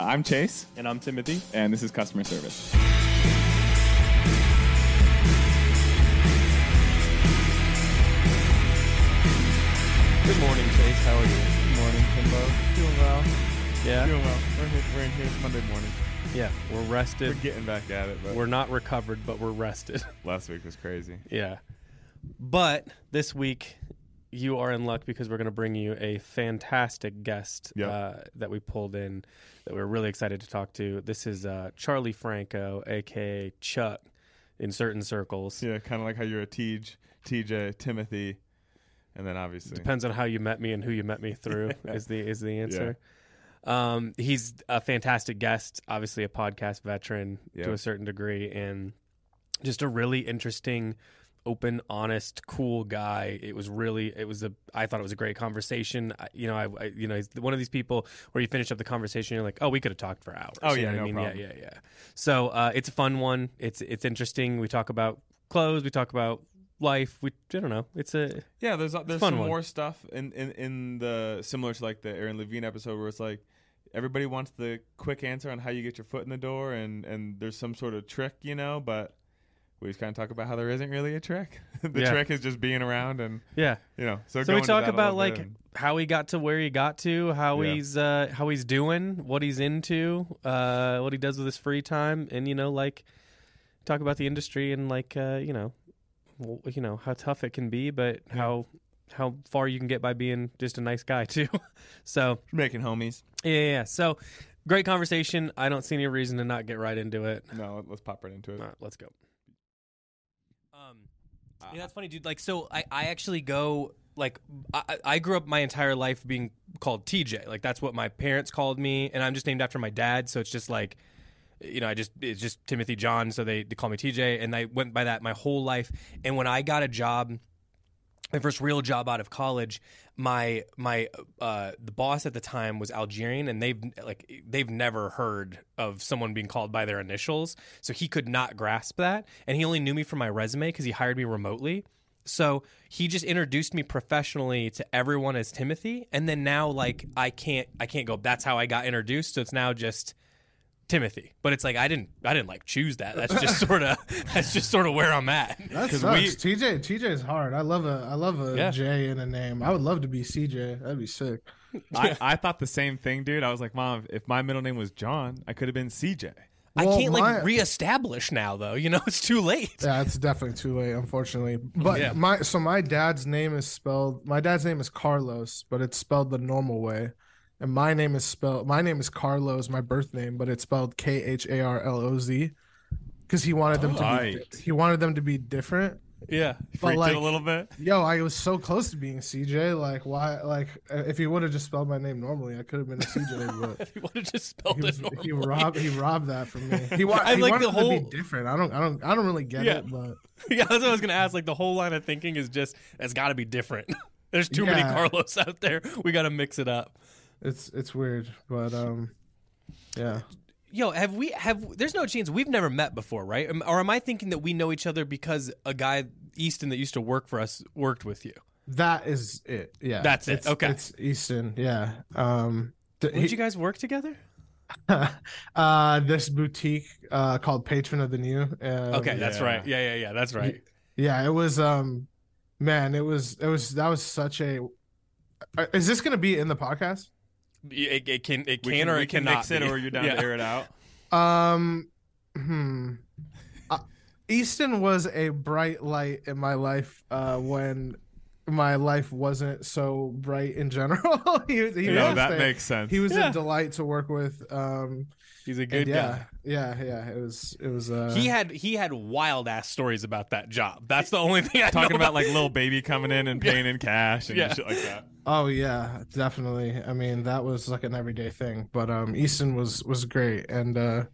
I'm Chase, And I'm Timothy. and this is customer service. Good morning, Chase. How are you? Good morning, Kimbo. Doing well. Yeah. Doing well. We're here, we're in here it's Monday morning. Yeah. We're rested. We're getting back at it, but We're not recovered, but we're rested. last week was crazy. yeah. But this week, you are in luck because we're going to bring you a fantastic guest Yep. uh, that we pulled in that we're really excited to talk to. This is uh, Charlie Franco, aka Chuck, in certain circles. Yeah, kind of like how you're a TJ, TJ, Timothy, and then obviously. Depends on how you met me and who you met me through is the is the answer. Um, he's a fantastic guest, obviously a podcast veteran to a certain degree, and just a really interesting, open, honest, cool guy. It was really, it was a, I thought it was a great conversation. I, you know, I, I, you know, he's one of these people where you finish up the conversation, you're like, oh, we could have talked for hours. Oh, You yeah, know no I mean, problem. yeah, yeah, yeah. So uh, it's a fun one. It's it's interesting. We talk about clothes. We talk about life. We, I don't know. It's a Yeah, there's there's fun some one. more stuff in, in in the similar to like the Aaron Levine episode where it's like everybody wants the quick answer on how you get your foot in the door and and there's some sort of trick, you know, but we just kind of talk about how there isn't really a trick. the Yeah. trick is just being around and yeah. you know. So, So we talk about like and- how he got to where he got to, how Yeah. he's uh how he's doing, what he's into, uh what he does with his free time and you know like talk about the industry and like uh you know w- you know how tough it can be but how how far you can get by being just a nice guy too. so, making homies. yeah, yeah, yeah. So great conversation. I don't see any reason to not get right into it. No, let's pop right into it. Right, let's go. Um, yeah, that's funny, dude. Like, so I, I actually go like I, I- I grew up my entire life being called TJ. Like that's what my parents called me, and I'm just named after my dad. So it's just like, you know, I just it's just Timothy John. So they, they call me TJ, and I went by that my whole life. And when I got a job my first real job out of college my my uh the boss at the time was algerian and they've like they've never heard of someone being called by their initials so he could not grasp that and he only knew me from my resume because he hired me remotely. So he just introduced me professionally to everyone as timothy and then now like i can't i can't go. That's how i got introduced so it's now just timothy but it's like i didn't i didn't like choose that that's just sort of that's just sort of where i'm at That 'Cause sucks. we- TJ TJ is hard. I love a I love a J Yeah. in a name. I would love to be CJ. That'd be sick. I, I thought the same thing, dude. I was like, Mom, if my middle name was John, I could have been CJ. I can't my- like reestablish now though. You know, it's too late. Yeah, it's definitely too late, unfortunately. But Yeah. my so my dad's name is spelled. My dad's name is Carlos, but it's spelled the normal way. And my name is spelled. My name is Carlos, my birth name, but it's spelled K H A R L O Z. Because he wanted them to be. He wanted them to be different. Yeah. Freaked like- it a little bit. Yo, I was so close to being CJ. Like, why? Like, uh, if he would have just spelled my name normally, I could have been a CJ. But you would have just spelled he, was, it he robbed he robbed that from me. He, wa- I he like wanted the it to be different. I don't I don't I don't really get Yeah. it, but yeah, that's what I was gonna ask. Like the whole line of thinking is just it's got to be different. There's too many Carlos out there. We got to mix it up. It's it's weird. But um, yeah. Yo, have we have? There's no chance we've never met before, right? Or am I thinking that we know each other because a guy Easton that used to work for us worked with you? That is it. Yeah. That's it. It's, Okay. It's Easton. Yeah. Um. th- Did you guys work together? uh, this boutique uh called Patron of the New. Um, Okay, that's yeah. right. Yeah, yeah, yeah. That's right. Yeah, it was um, man, it was it was that was such a. Uh, Is this gonna be in the podcast? It, it can it We can, or we it cannot mix it, be. or you're down Yeah. to air it out. Um, hmm. Uh, Easton was a bright light in my life uh, when my life wasn't so bright in general. he, was- he no, was that a- makes sense. He was Yeah. a delight to work with. Um, He's a good yeah, guy. yeah, yeah. It was, it was. Uh, He had he had wild ass stories about that job. That's the only thing I Talking know about like little baby coming in and paying in cash and Yeah. shit like that. Oh yeah, definitely. I mean, that was like an everyday thing. But um, Easton was was great, and uh,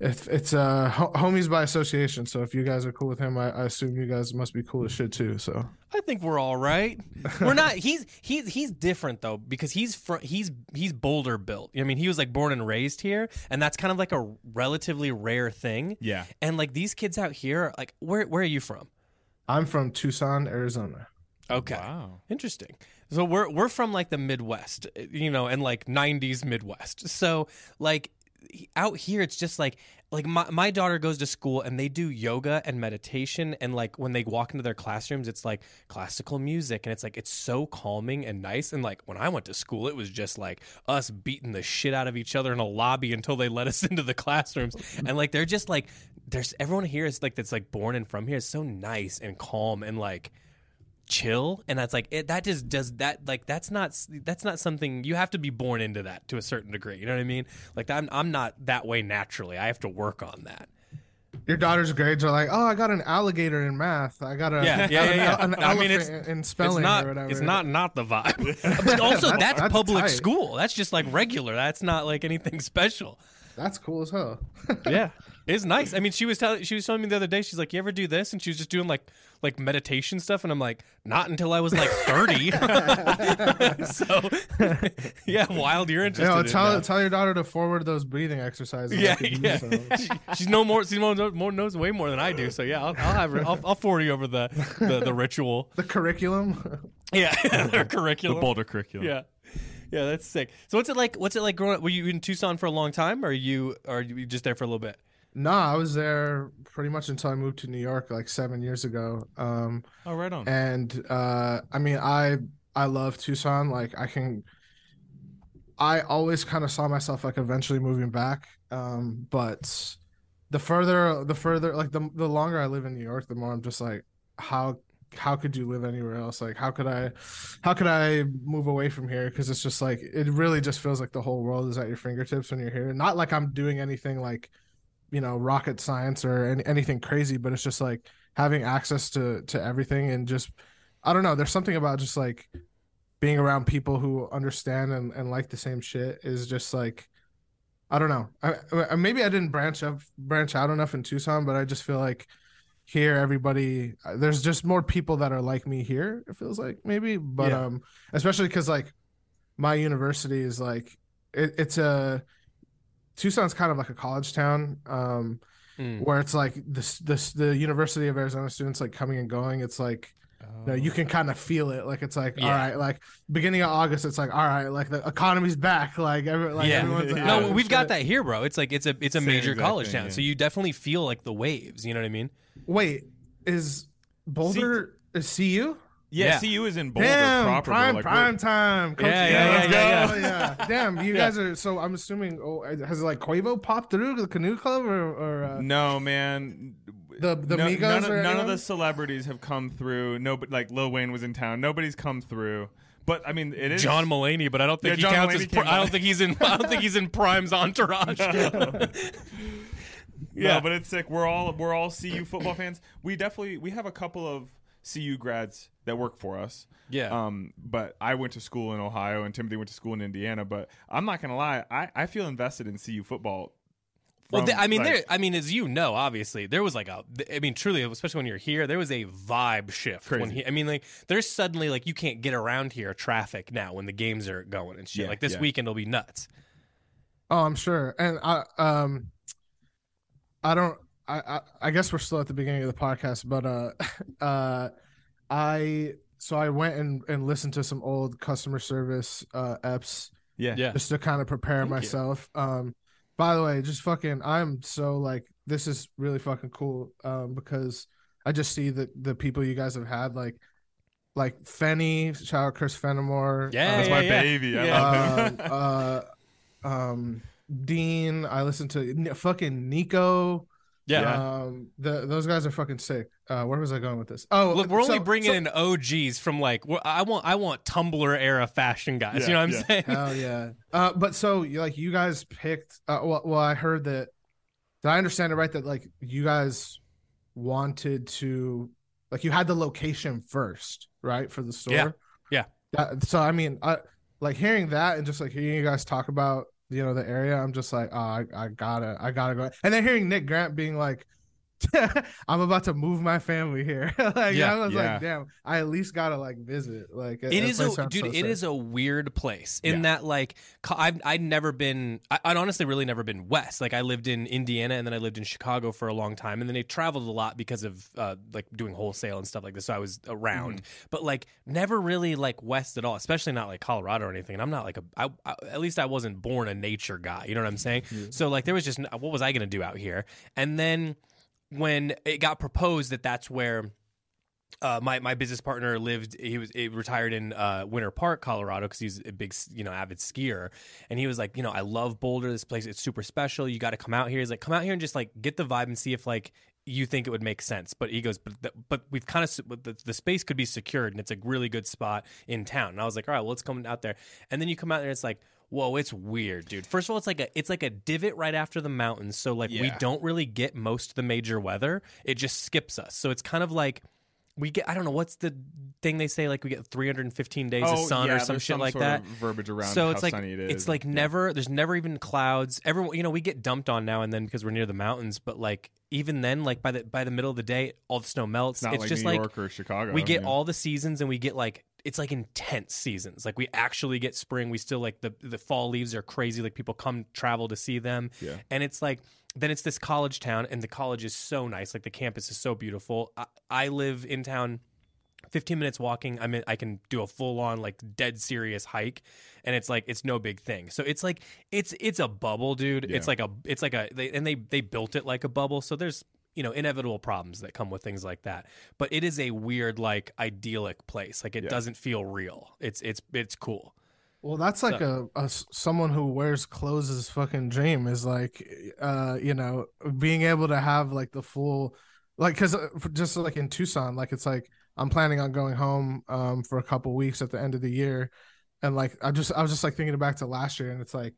If it's uh ho- homies by association, so if you guys are cool with him, I, I assume you guys must be cool as shit too. So I think we're all right. We're not. He's he's he's different though because he's fr- he's he's Boulder built. I mean, he was like born and raised here, and that's kind of like a relatively rare thing. Yeah. And like these kids out here, like where where are you from? I'm from Tucson, Arizona. Okay, Wow. interesting. So we're we're from like the Midwest, you know, and like '90s Midwest. So like out here, it's just like like my my daughter goes to school and they do yoga and meditation, and like when they walk into their classrooms, it's like classical music, and it's like it's so calming and nice. And like when I went to school, it was just like us beating the shit out of each other in a lobby until they let us into the classrooms, and like they're just like there's everyone here is like that's like born and from here is so nice and calm and like chill and that's like it, that just does that like that's not that's not something you have to be born into that to a certain degree you know what i mean like i'm, I'm not that way naturally i have to work on that Your daughter's grades are like, oh, I got an alligator in math. I got a Yeah, yeah, yeah, yeah. an I mean, it's- in spelling it's not or whatever. it's not not the vibe but also that's, That's- that's public tight. school that's just like regular that's not like anything special That's cool as hell. yeah it's nice i mean she was telling she was telling me the other day she's like you ever do this and she was just doing like like meditation stuff and i'm like not until i was like 30 so yeah wild you're You interested know, in tell that. tell your daughter to forward those breathing exercises. yeah, like you do, yeah. so. She- she's no more. She more, more knows way more than I do. So yeah, I'll, I'll have her. I'll, I'll forward you over the the, the ritual. The curriculum. Yeah, their The curriculum. Boulder curriculum. Yeah, yeah, that's sick. So what's it like? What's it like growing up? Were you in Tucson for a long time, or are you are you just there for a little bit? Nah, I was there pretty much until I moved to New York like seven years ago. Um, Oh, right on. and uh i mean i i love tucson. Like i can i always kind of saw myself like eventually moving back. Um but the further the further like the, the longer i live in new york the more i'm just like how how could you live anywhere else? Like how could i how could i move away from here? Because it's just like it really just feels like the whole world is at your fingertips when you're here. Not like i'm doing anything like you know rocket science or any, anything crazy but it's just like having access to to everything and just i don't know there's something about just like being around people who understand and, and like the same shit is just like i don't know I, I maybe i didn't branch up branch out enough in tucson but i just feel like here everybody there's just more people that are like me here it feels like maybe but Yeah. um especially because like my university is like it, it's a tucson's kind of like a college town um Mm. where it's like this this the University of Arizona students like coming and going. It's like you, know, you can kind of feel it. Like it's like all Yeah. right, like beginning of August, it's like all right, like the economy's back. Like every like yeah, everyone's like, no, oh, we've got that here, bro. It's like it's a it's a Same major exact college thing, town, yeah. so you definitely feel like the waves. You know what I mean? Wait, is Boulder is CU? Yeah, yeah. CU is in Boulder Damn, proper. prime Like, prime we're- time. Coach Yeah, yeah, let's yeah, go. yeah, yeah. Damn, you Yeah. guys are. So I'm assuming. Oh, has like Quavo popped through the canoe club or or uh, No, man. The- the no, Migos none, of, or none of the celebrities have come through. No, but like Lil Wayne was in town. Nobody's come through. But I mean, it is John Mulaney, but I don't think Yeah, he John counts Mulaney as. Pri- came I don't think he's in. I don't think he's in Prime's entourage. Yeah, Yeah. but it's sick. We're all we're all CU football fans. We definitely we have a couple of CU grads that work for us. Yeah. Um, but I went to school in Ohio and Timothy went to school in Indiana. But I'm not gonna lie, I, I feel invested in CU football. Well, from, th- I mean, like- there. I mean, as you know, obviously, there was like a. I mean, truly, especially when you're here, there was a vibe shift. When he, I mean, like, there's suddenly like you can't get around here, traffic now when the games are going and shit. Yeah, like this yeah. weekend will be nuts. Oh, I'm sure. And I um I don't I, I I guess we're still at the beginning of the podcast, but uh uh I so I went and, and listened to some old customer service uh eps yeah, Yeah. just to kind of prepare Thank you. myself. Um by the way, just fucking I'm so like this is really fucking cool um because I just see that the people you guys have had like like Fenny, shout out Chris Fenimore. Yeah, That's uh, my yeah. baby. I Yeah. love him. um, uh, um, Dean. I listened to N- fucking Nico. Yeah. Yeah. Um, the those guys are fucking sick. Uh, where was I going with this? Oh, Look, we're only bringing so- in OGs from like I want I want Tumblr era fashion guys. Yeah, you know what I'm yeah. saying? Hell yeah. Uh, but so you like you guys picked. Uh, well, well, I heard that. Did I understand it right? That like you guys wanted to, like you had the location first, right, for the store. Yeah, yeah. That, so I mean, I like hearing that and just like hearing you guys talk about you know the area. I'm just like, oh, I, I gotta, I gotta go. And then hearing Nick Grant being like, I'm about to move my family here. like Yeah. I was Yeah. like, damn, I at least gotta like visit. Like It is a dude. It is a weird place in Yeah. that like I've I'd never been. I, I'd honestly really never been west. Like I lived in Indiana and then I lived in Chicago for a long time, and then I traveled a lot because of uh, like doing wholesale and stuff like this. So I was around, but like never really like west at all. Especially not like Colorado or anything. And I'm not like a. I, I, at least I wasn't born a nature guy. You know what I'm saying? So like there was just what was I gonna do out here? And then when it got proposed that that's where uh, my my business partner lived. He was he retired in uh, Winter Park, Colorado, because he's a big you know avid skier. And he was like, you know, I love Boulder. This place it's super special. You got to come out here. He's like, come out here and just like get the vibe and see if like you think it would make sense. But he goes, but the, but we've kind of the, the space could be secured and it's a really good spot in town. And I was like, all right, well, let's come out there. And then you come out there, and it's like. Whoa, it's weird, dude. First of all, it's like a it's like a divot right after the mountains, so like we don't really get most of the major weather. It just skips us. So it's kind of like we get I don't know what's the thing they say like we get 315 days of oh, sun Oh, yeah, or some shit like sort that. verbiage around So how it's like sunny it is. it's like Yeah. never there's never even clouds. Everyone you know we get dumped on now and then because we're near the mountains, but like even then like by the by the middle of the day all the snow melts. It's not like just New like York or Chicago. we get yeah. all the seasons and we get like it's like intense seasons. Like we actually get spring. We still like the the fall leaves are crazy. Like people come travel to see them. Yeah. And it's like then it's this college town and the college is so nice. Like the campus is so beautiful. I, I live in town 15 minutes walking i mean i can do a full on like dead serious hike and it's like it's no big thing so it's like it's it's a bubble dude it's like a it's like a they, and they they built it like a bubble so there's you know inevitable problems that come with things like that. But it is a weird like idyllic place. Like it Yeah. doesn't feel real. It's it's it's cool. Well, that's like a someone who wears clothes is fucking dream is like, uh, you know, being able to have like the full, like, cause uh, just like in Tucson, like it's like I'm planning on going home um for a couple weeks at the end of the year, and like I just I was just like thinking back to last year, and it's like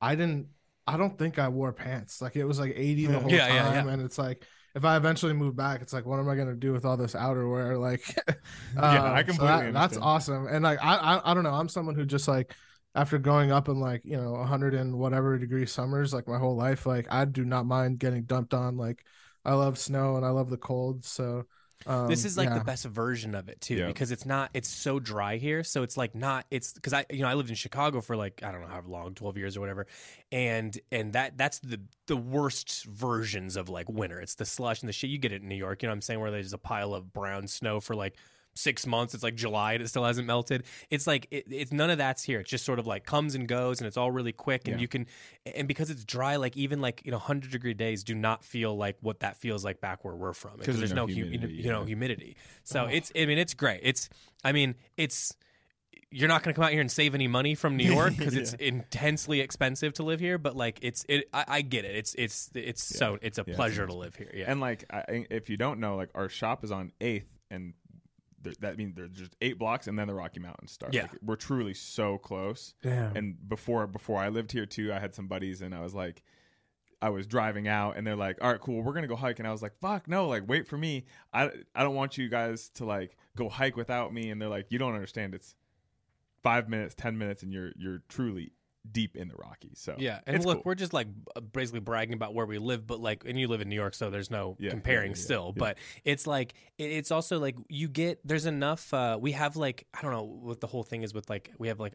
I didn't I don't think I wore pants. Like it was like 80 the whole Yeah, yeah, time, yeah. and it's like. If I eventually move back, it's like, what am I gonna do with all this outerwear? Like, Yeah, I um, so completely that- that's awesome. And like, I, I, I don't know. I'm someone who just like, after growing up in like you know 100 and whatever degree summers like my whole life, like I do not mind getting dumped on. Like, I love snow and I love the cold. So, um, this is like yeah. the best version of it too Yeah. because it's not it's so dry here so it's like not it's because i you know i lived in chicago for like i don't know how long 12 years or whatever and and that that's the the worst versions of like winter it's the slush and the shit you get it in new york you know what i'm saying where there's a pile of brown snow for like six months it's like july and it still hasn't melted it's like it, it's none of that's here it's just sort of like comes and goes and it's all really quick and Yeah. you can and because it's dry like even like you know 100 degree days do not feel like what that feels like back where we're from because there's, no, hu- humidity, you know yeah. humidity so Oh. it's i mean it's great it's i mean it's you're not going to come out here and save any money from New York because it's intensely expensive to live here. But like, it's it. I, I get it. It's it's it's Yeah. so it's a Yeah, it's pleasure to live here. Yeah, And like, I, if you don't know, like our shop is on Eighth, and there, that means there's just eight blocks, and then the Rocky Mountains start. Yeah. Like, we're truly so close. damn. And before before I lived here too, I had some buddies, and I was like, I was driving out, and they're like, "All right, cool, we're gonna go hike," and I was like, "Fuck no! Like, wait for me. I I don't want you guys to like go hike without me." And they're like, "You don't understand. It's five minutes, ten minutes, and you're you're truly deep in the Rockies." So yeah. And look, cool. we're just like basically bragging about where we live, but like, and you live in New York, so there's no Yeah, comparing yeah, still. yeah. But it's like it's also like you get there's enough. uh We have like I don't know what the whole thing is with like we have like.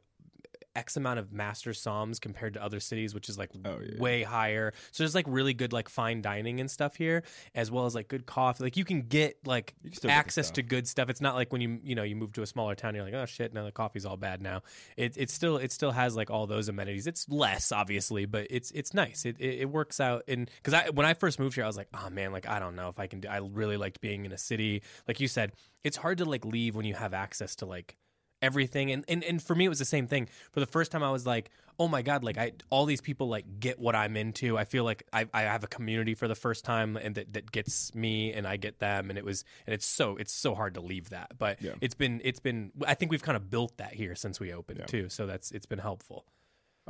X amount of master somms compared to other cities, which is like Oh, yeah. way higher. So there's like really good like fine dining and stuff here, as well as like good coffee. Like you can get like can still get access to good stuff. It's not like when you you know you move to a smaller town, you're like, oh shit, now the coffee's all bad now. It it still it still has like all those amenities. It's less obviously, but it's it's nice. It it, it works out. And because I when I first moved here, I was like, oh man, like I don't know if I can do. I really liked being in a city. Like you said, it's hard to like leave when you have access to like everything and, and and for me it was the same thing for the first time i was like oh my god like i all these people like get what i'm into i feel like i, I have a community for the first time and that, that gets me and i get them and it was and it's so it's so hard to leave that but Yeah. it's been it's been i think we've kind of built that here since we opened Yeah. too so that's it's been helpful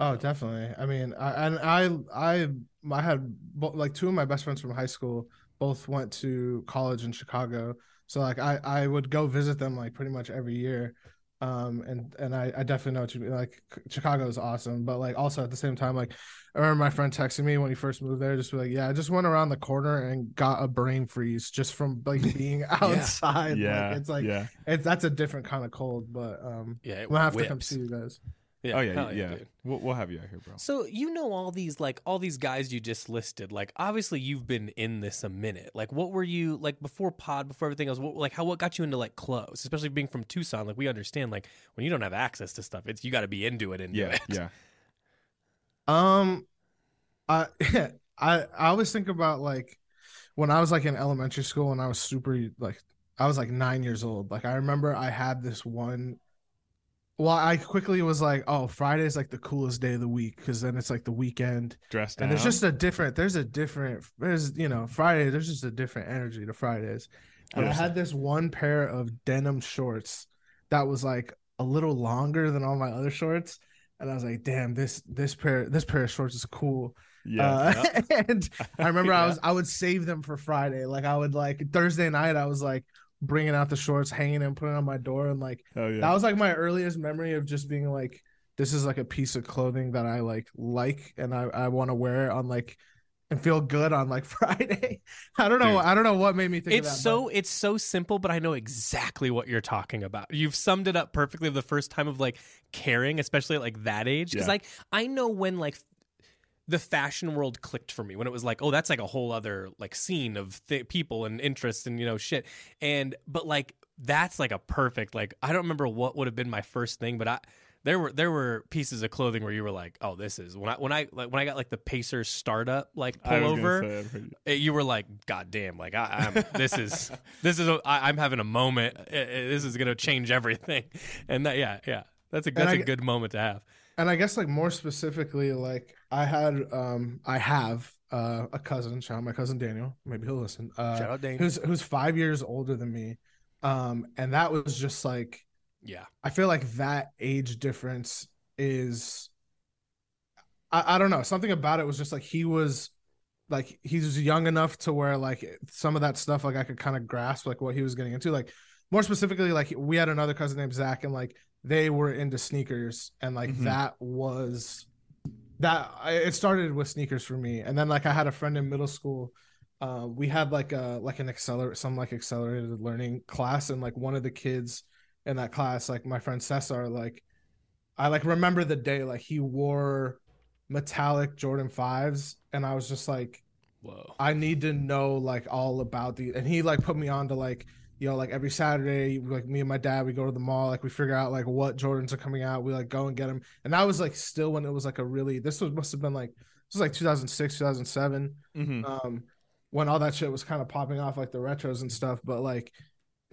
Oh, definitely. I mean, I, and I, I, I had bo- like two of my best friends from high school both went to college in Chicago. So like, I, I would go visit them like pretty much every year. Um, and and I, I definitely know what you mean. Like Chicago is awesome, but like also at the same time, like I remember my friend texting me when he first moved there, just like, yeah, I just went around the corner and got a brain freeze just from like being outside. Yeah, like, it's like yeah. it's that's a different kind of cold, but um, Yeah, it I'm gonna have to come see you guys. Yeah, oh yeah, hell yeah. dude. We'll, we'll have you out here, bro. So you know all these like all these guys you just listed. Like obviously you've been in this a minute. Like what were you like before pod, before everything else? What, like how what got you into like clothes, especially being from Tucson? Like we understand like when you don't have access to stuff, it's you got to be into it. Into Yeah, it. yeah. Um, I I I always think about like when I was like in elementary school and I was super like I was like nine years old. Like I remember I had this one. Well, I quickly was like, "Oh, Friday's like the coolest day of the week because then it's like the weekend, Dressed and there's just a different. There's a different. There's you know Friday. There's just a different energy to Fridays. And I had this one pair of denim shorts that was like a little longer than all my other shorts, and I was like, "Damn, this this pair this pair of shorts is cool." yeah. Uh, and I remember I was I would save them for Friday. Like I would like Thursday night I was like bringing out the shorts, hanging them, putting it on my door, and like Hell yeah. that was like my earliest memory of just being like, this is like a piece of clothing that I like like, and I I want to wear it on like and feel good on like Friday. I don't know. Dude. I don't know what made me think It's of that. so it's so simple, but I know exactly what you're talking about. You've summed it up perfectly the first time of like caring, especially at like that age. Because Yeah. like I know when like the fashion world clicked for me when it was like, oh, that's like a whole other like scene of th- people and interests and you know shit. And but like that's like a perfect like I don't remember what would have been my first thing, but I there were there were pieces of clothing where you were like, oh, this is when I when I like when I got like the Pacers Starter like pullover it- eh, you were like, God damn, like I, I'm this is this is a, I, I'm having a moment. I- I- this is gonna change everything, and that yeah yeah that's a that's I a good moment to have. and I guess like more specifically, like I had um I have uh a cousin, shout out my cousin Daniel, maybe he'll listen. Uh Shout out Dane. who's who's five years older than me. Um and that was just like Yeah, I feel like that age difference is I, I don't know, something about it was just like he was like he's young enough to where like some of that stuff like I could kind of grasp like what he was getting into. Like more specifically, like we had another cousin named Zach and like they were into sneakers and like Mhm. that was that I, it started with sneakers for me. And then like I had a friend in middle school. Uh, we had like a like an accelerate some like accelerated learning class and like one of the kids in that class like my friend Cesar like I like remember the day like he wore metallic Jordan 5s and I was just like whoa, I need to know like all about the and he like put me on to like you know like every Saturday like me and my dad we go to the mall like we figure out like what Jordans are coming out. We like go and get them and that was like still when it was like a really this was must have been like this was like 2006 2007 Mhm. um when all that shit was kind of popping off like the retros and stuff. But like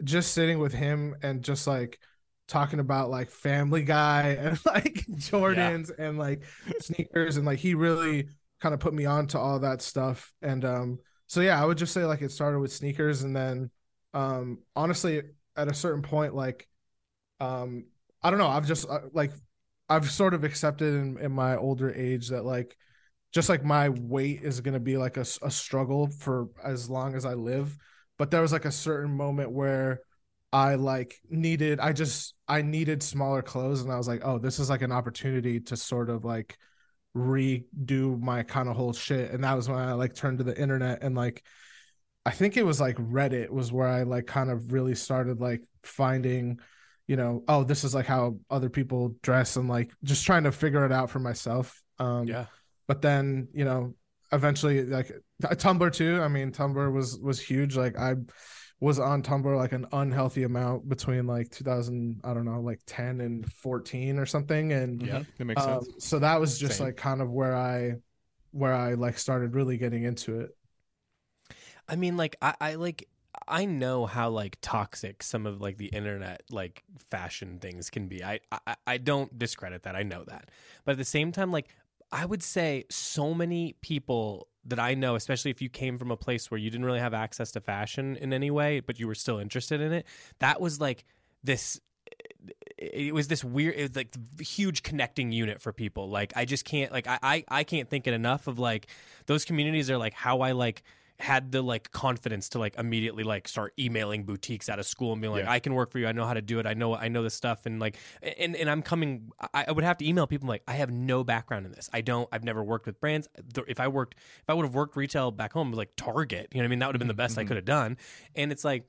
just sitting with him and just like talking about like family guy and like jordans and like sneakers and like he really kind of put me on to all that stuff. And um so yeah i would just say like it started with sneakers and then um honestly at a certain point like um i don't know i've just uh, like i've sort of accepted in, in my older age that like just like my weight is going to be like a struggle for as long as i live. But there was like a certain moment where i like needed i just i needed smaller clothes and i was like oh this is like an opportunity to sort of like redo my kind of whole shit. And that was when i like turned to the internet and like i think it was like reddit was where i like kind of really started like finding you know oh this is like how other people dress and like just trying to figure it out for myself um yeah, but then you know eventually like tumblr too i mean tumblr was was huge like i was on tumblr like an unhealthy amount between like 2000 i don't know like 10 and 14 or something and Yeah. That makes um, sense. so that was just Same. like kind of where i where i like started really getting into it I mean, like I, I like I know how like toxic some of like the internet like fashion things can be. I, I I don't discredit that. I know that, but at the same time, like I would say, so many people that I know, especially if you came from a place where you didn't really have access to fashion in any way, but you were still interested in it, that was like this it was this weird it was like huge connecting unit for people like i just can't like I, I i can't think it enough of like those communities are like how i like had the like confidence to like immediately like start emailing boutiques out of school and being like Yeah. I can work for you. I know how to do it. I know I know this stuff. And like and and I'm coming I, I would have to email people like I have no background in this. I don't I've never worked with brands. If I worked if I would have worked retail back home like Target you know what I mean? That would have been the best I mm-hmm. could have done. And it's like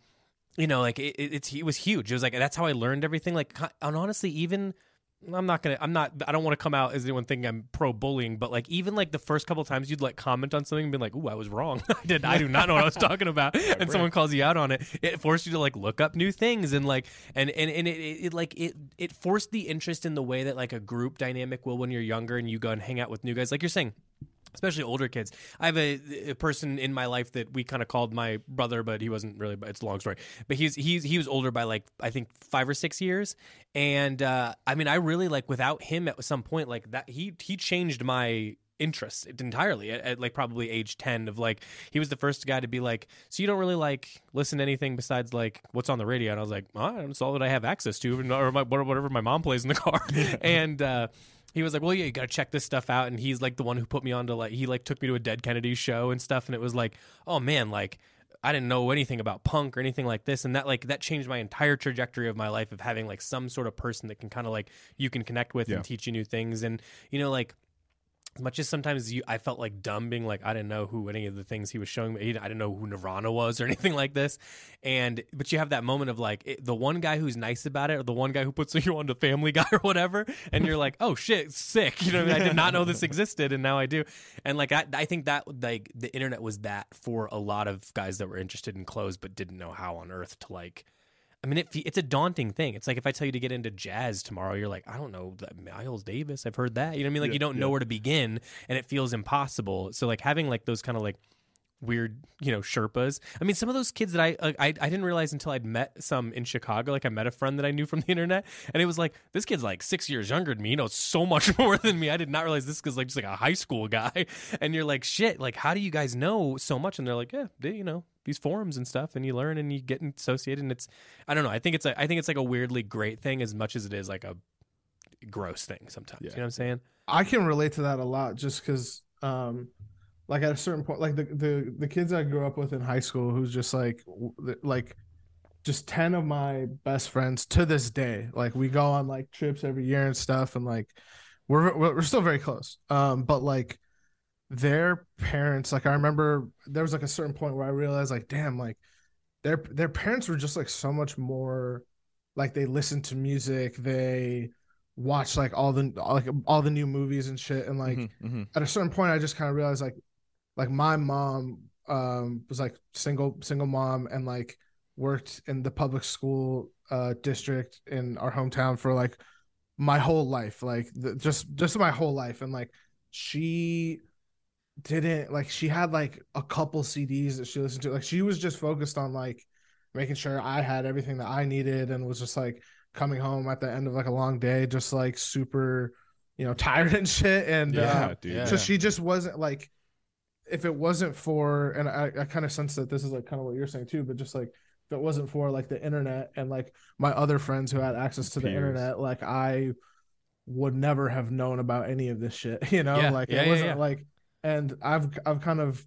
you know like it, it, it's it was huge. It was like that's how I learned everything. Like and honestly even I'm not gonna. I'm not. I don't want to come out as anyone thinking I'm pro bullying, but like even like the first couple times you'd like comment on something and be like, "Ooh, I was wrong. I did. I do not know what I was talking about," and someone calls you out on it. It forced you to like look up new things and like and and and it, it, it like it it forced the interest in the way that like a group dynamic will when you're younger and you go and hang out with new guys, like you're saying especially older kids. I have a, a person in my life that we kind of called my brother, but he wasn't really. It's a long story. But he's he's he was older by like I think five or six years, and uh, I mean I really like without him at some point like that he he changed my interests entirely at, at like probably age 10 of like he was the first guy to be like so you don't really like listen to anything besides like what's on the radio and i was like oh, it's all that i have access to or my, whatever my mom plays in the car and uh he was like, "Well, yeah, you got to check this stuff out." And he's like the one who put me on to like he like took me to a Dead Kennedy show and stuff. And it was like, oh man, like I didn't know anything about punk or anything like this, and that like that changed my entire trajectory of my life of having like some sort of person that can kind of like you can connect with Yeah. and teach you new things. And you know, like as much as sometimes you, I felt like dumb being like I didn't know who any of the things he was showing me. I didn't know who Nirvana was or anything like this. And but you have that moment of like it, the one guy who's nice about it, or the one guy who puts you on to Family Guy or whatever, and you're like, oh shit, sick. You know, I, mean? I did not know this existed, and now I do. And like I, I think that like the internet was that for a lot of guys that were interested in clothes but didn't know how on earth to like. I mean, it, it's a daunting thing. It's like if I tell you to get into jazz tomorrow, you're like, I don't know, Miles Davis. I've heard that. You know what I mean? Like Yeah, you don't know where to begin, and it feels impossible. So like having like those kind of like weird, you know, Sherpas. I mean, some of those kids that I, I I didn't realize until I'd met some in Chicago. Like I met a friend that I knew from the internet, and it was like this kid's like six years younger than me. You know, so much more than me. I did not realize this kid's like just like a high school guy. And you're like, shit. Like, how do you guys know so much? And they're like, yeah, they, you know. These forums and stuff, and you learn and you get associated, and it's I don't know. I think it's a, I think it's like a weirdly great thing as much as it is like a gross thing sometimes. Yeah. You know what I'm saying? I can relate to that a lot just because um like at a certain point like the the the kids I grew up with in high school who's just like like just 10 of my best friends to this day like we go on like trips every year and stuff and like we're we're we're still very close um but like their parents like I remember there was like a certain point where I realized like damn like their their parents were just like so much more like they listened to music they watched like all the like all the new movies and shit and like Mhm, mhm. at a certain point i just kind of realized like like my mom um was like single single mom and like worked in the public school uh district in our hometown for like my whole life like the, just just my whole life and like she didn't like she had like a couple CDs that she listened to like she was just focused on like making sure I had everything that I needed and was just like coming home at the end of like a long day just like super you know tired and shit and Yeah, uh, dude. yeah. so she just wasn't like if it wasn't for and I, I kind of sense that this is like kind of what you're saying too but just like if it wasn't for like the internet and like my other friends who had access to the internet like I would never have known about any of this shit you know Yeah, like yeah, it yeah, wasn't yeah. like and I've I've kind of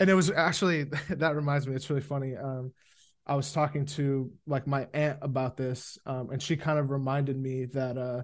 and it was actually that reminds me it's really funny um I was talking to like my aunt about this um and she kind of reminded me that uh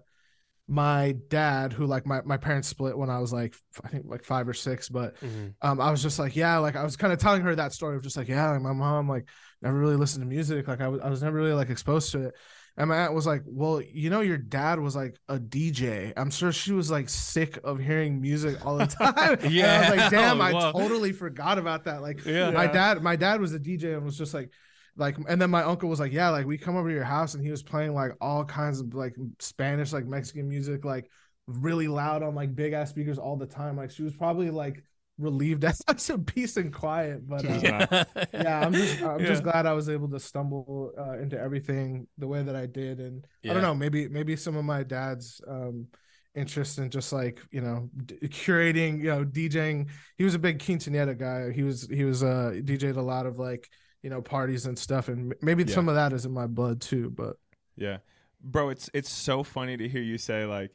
my dad who like my, my parents split when I was like i think like 5 or 6 but um I was just like yeah like I was kind of telling her that story of just like yeah like my mom like never really listened to music like I was I was never really like exposed to it and my aunt was like well you know your dad was like a DJ I'm sure she was like sick of hearing music all the time And I Yeah. was like damn Oh, I wow. totally forgot about that like Yeah. my dad my dad was a DJ and was just like like and then my uncle was like yeah like we come over to your house and he was playing like all kinds of like Spanish like Mexican music like really loud on like big ass speakers all the time like she was probably like relieved at some peace and quiet but uh, Yeah. yeah i'm just i'm Yeah. just glad i was able to stumble uh, into everything the way that i did. And i don't know maybe maybe some of my dad's um interest in just like you know d- curating you know djing. He was a big quinceanera guy. He was he was uh dj'd a lot of like you know parties and stuff. And maybe Yeah. some of that is in my blood too but Yeah, bro, it's it's so funny to hear you say like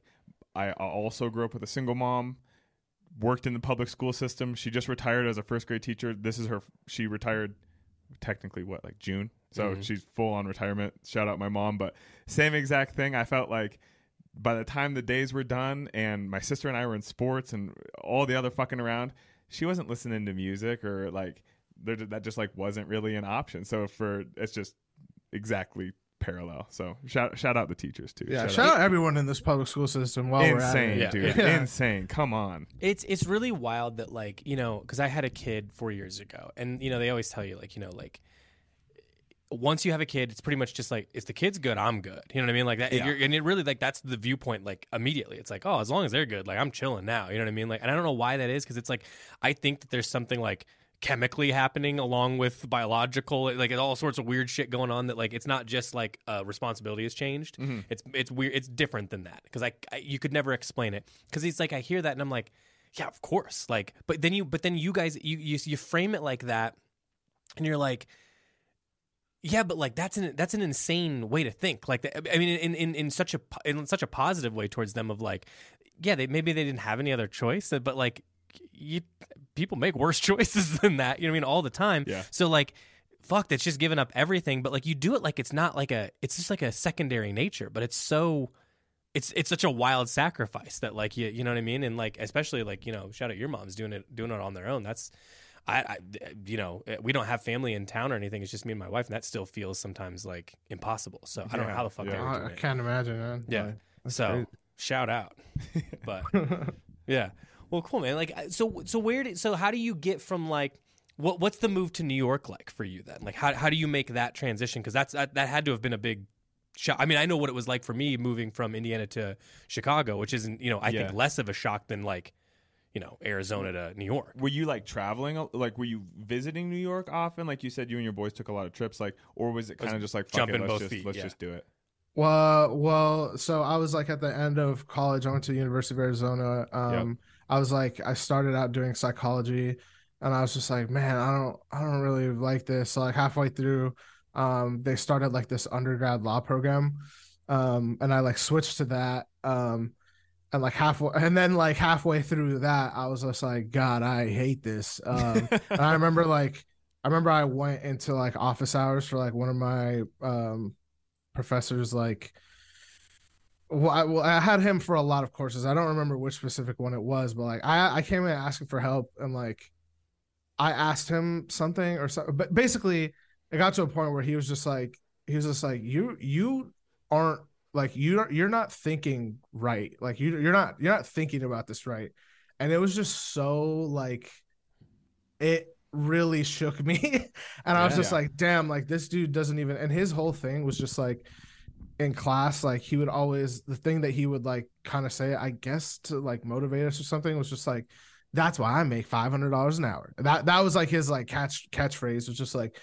I I also grew up with a single mom, worked in the public school system. She just retired as a first grade teacher. This is her. She retired technically what like June, so Mhm. she's full on retirement. Shout out my mom, but same exact thing. I felt like by the time the days were done and my sister and I were in sports and all the other fucking around, she wasn't listening to music or like that just like wasn't really an option. So for it's just exactly parallel. So shout shout out the teachers too. Yeah, shout out everyone in this public school system while we're at insane, it. Dude, Yeah. insane. Come on. It's it's really wild that like you know because I had a kid four years ago, and you know they always tell you like you know like once you have a kid, it's pretty much just like if the kid's good, I'm good. You know what I mean? Like that, Yeah. you're, and it really like that's the viewpoint. Like immediately, it's like oh, as long as they're good, like I'm chilling now. You know what I mean? Like, and I don't know why that is because it's like I think that there's something like chemically happening along with biological like all sorts of weird shit going on that like it's not just like uh, responsibility has changed. Mm-hmm. it's it's weird it's different than that. Because I, I you could never explain it. Because it's like i hear that and i'm like yeah of course. Like but then you but then you guys you you, you frame it like that and you're like yeah but like that's an that's an insane way to think. Like i mean in, in in such a in such a positive way towards them of like yeah they maybe they didn't have any other choice but like you people make worse choices than that you know what i mean all the time. Yeah. so like fuck that's just giving up everything but like you do it like it's not like a it's just like a secondary nature but it's so it's it's such a wild sacrifice that like you you know what I mean? And like especially like you know shout out your mom's doing it doing it on their own. That's I, I you know eh, we don't have family in town or anything. It's just me and my wife and that still feels sometimes like impossible. So I don't know how the fuck yeah. they were I, doing I it. can't imagine, man. yeah. So shout out. But yeah well cool man like so so where did so how do you get from like what what's the move to New York like for you then like how how do you make that transition because that's that, that had to have been a big shock I mean I know what it was like for me moving from Indiana to Chicago which isn't you know I Yeah. think less of a shock than like you know Arizona to New York Were you like traveling? Like, were you visiting New York often? Like you said, you and your boys took a lot of trips. Like, or was it kind of just like fuck jumping it, let's both just feet, let's yeah. just do it? Well, well, so I was like at the end of college. I went to the University of Arizona. Um, I was like, I started out doing psychology, and I was just like, man, I don't, I don't really like this. So like halfway through, um, they started like this undergrad law program, um, and I like switched to that. Um, and like halfway, and then like halfway through that, I was just like, God, I hate this. Um, and I remember like I remember I went into like office hours for like one of my um professors like well I, well I had him for a lot of courses. I don't remember which specific one it was, but like I I came in asking for help and like I asked him something or something but basically it got to a point where he was just like he was just like you you aren't like you you're not thinking right. Like you you're not you're not thinking about this right. And it was just so like it really shook me and i was Yeah. just like damn like this dude doesn't even and his whole thing was just like in class like he would always the thing that he would like kind of say i guess to like motivate us or something was just like that's why i make $500 an hour. That that was like his like catch catchphrase was just like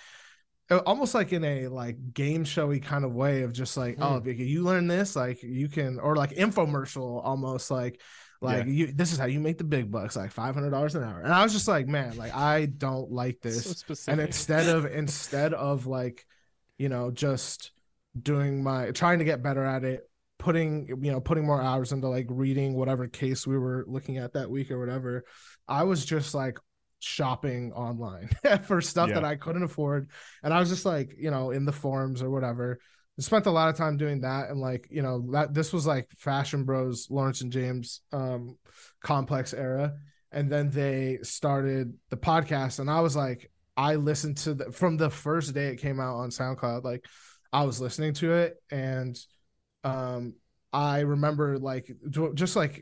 almost like in a like game showy kind of way of just like oh hmm. if you learn this like you can or like infomercial almost like like you this is how you make the big bucks like $500 an hour. And i was just like man like i don't like this. So and instead of instead of like you know just doing my trying to get better at it putting you know putting more hours into like reading whatever case we were looking at that week or whatever i was just like shopping online for stuff Yeah. that i couldn't afford. And i was just like you know in the forums or whatever. I spent a lot of time doing that and like you know that this was like fashion bros lawrence and james um complex era. And then they started the podcast and i was like i listened to the from the first day it came out on soundcloud like i was listening to it and um i remember like just like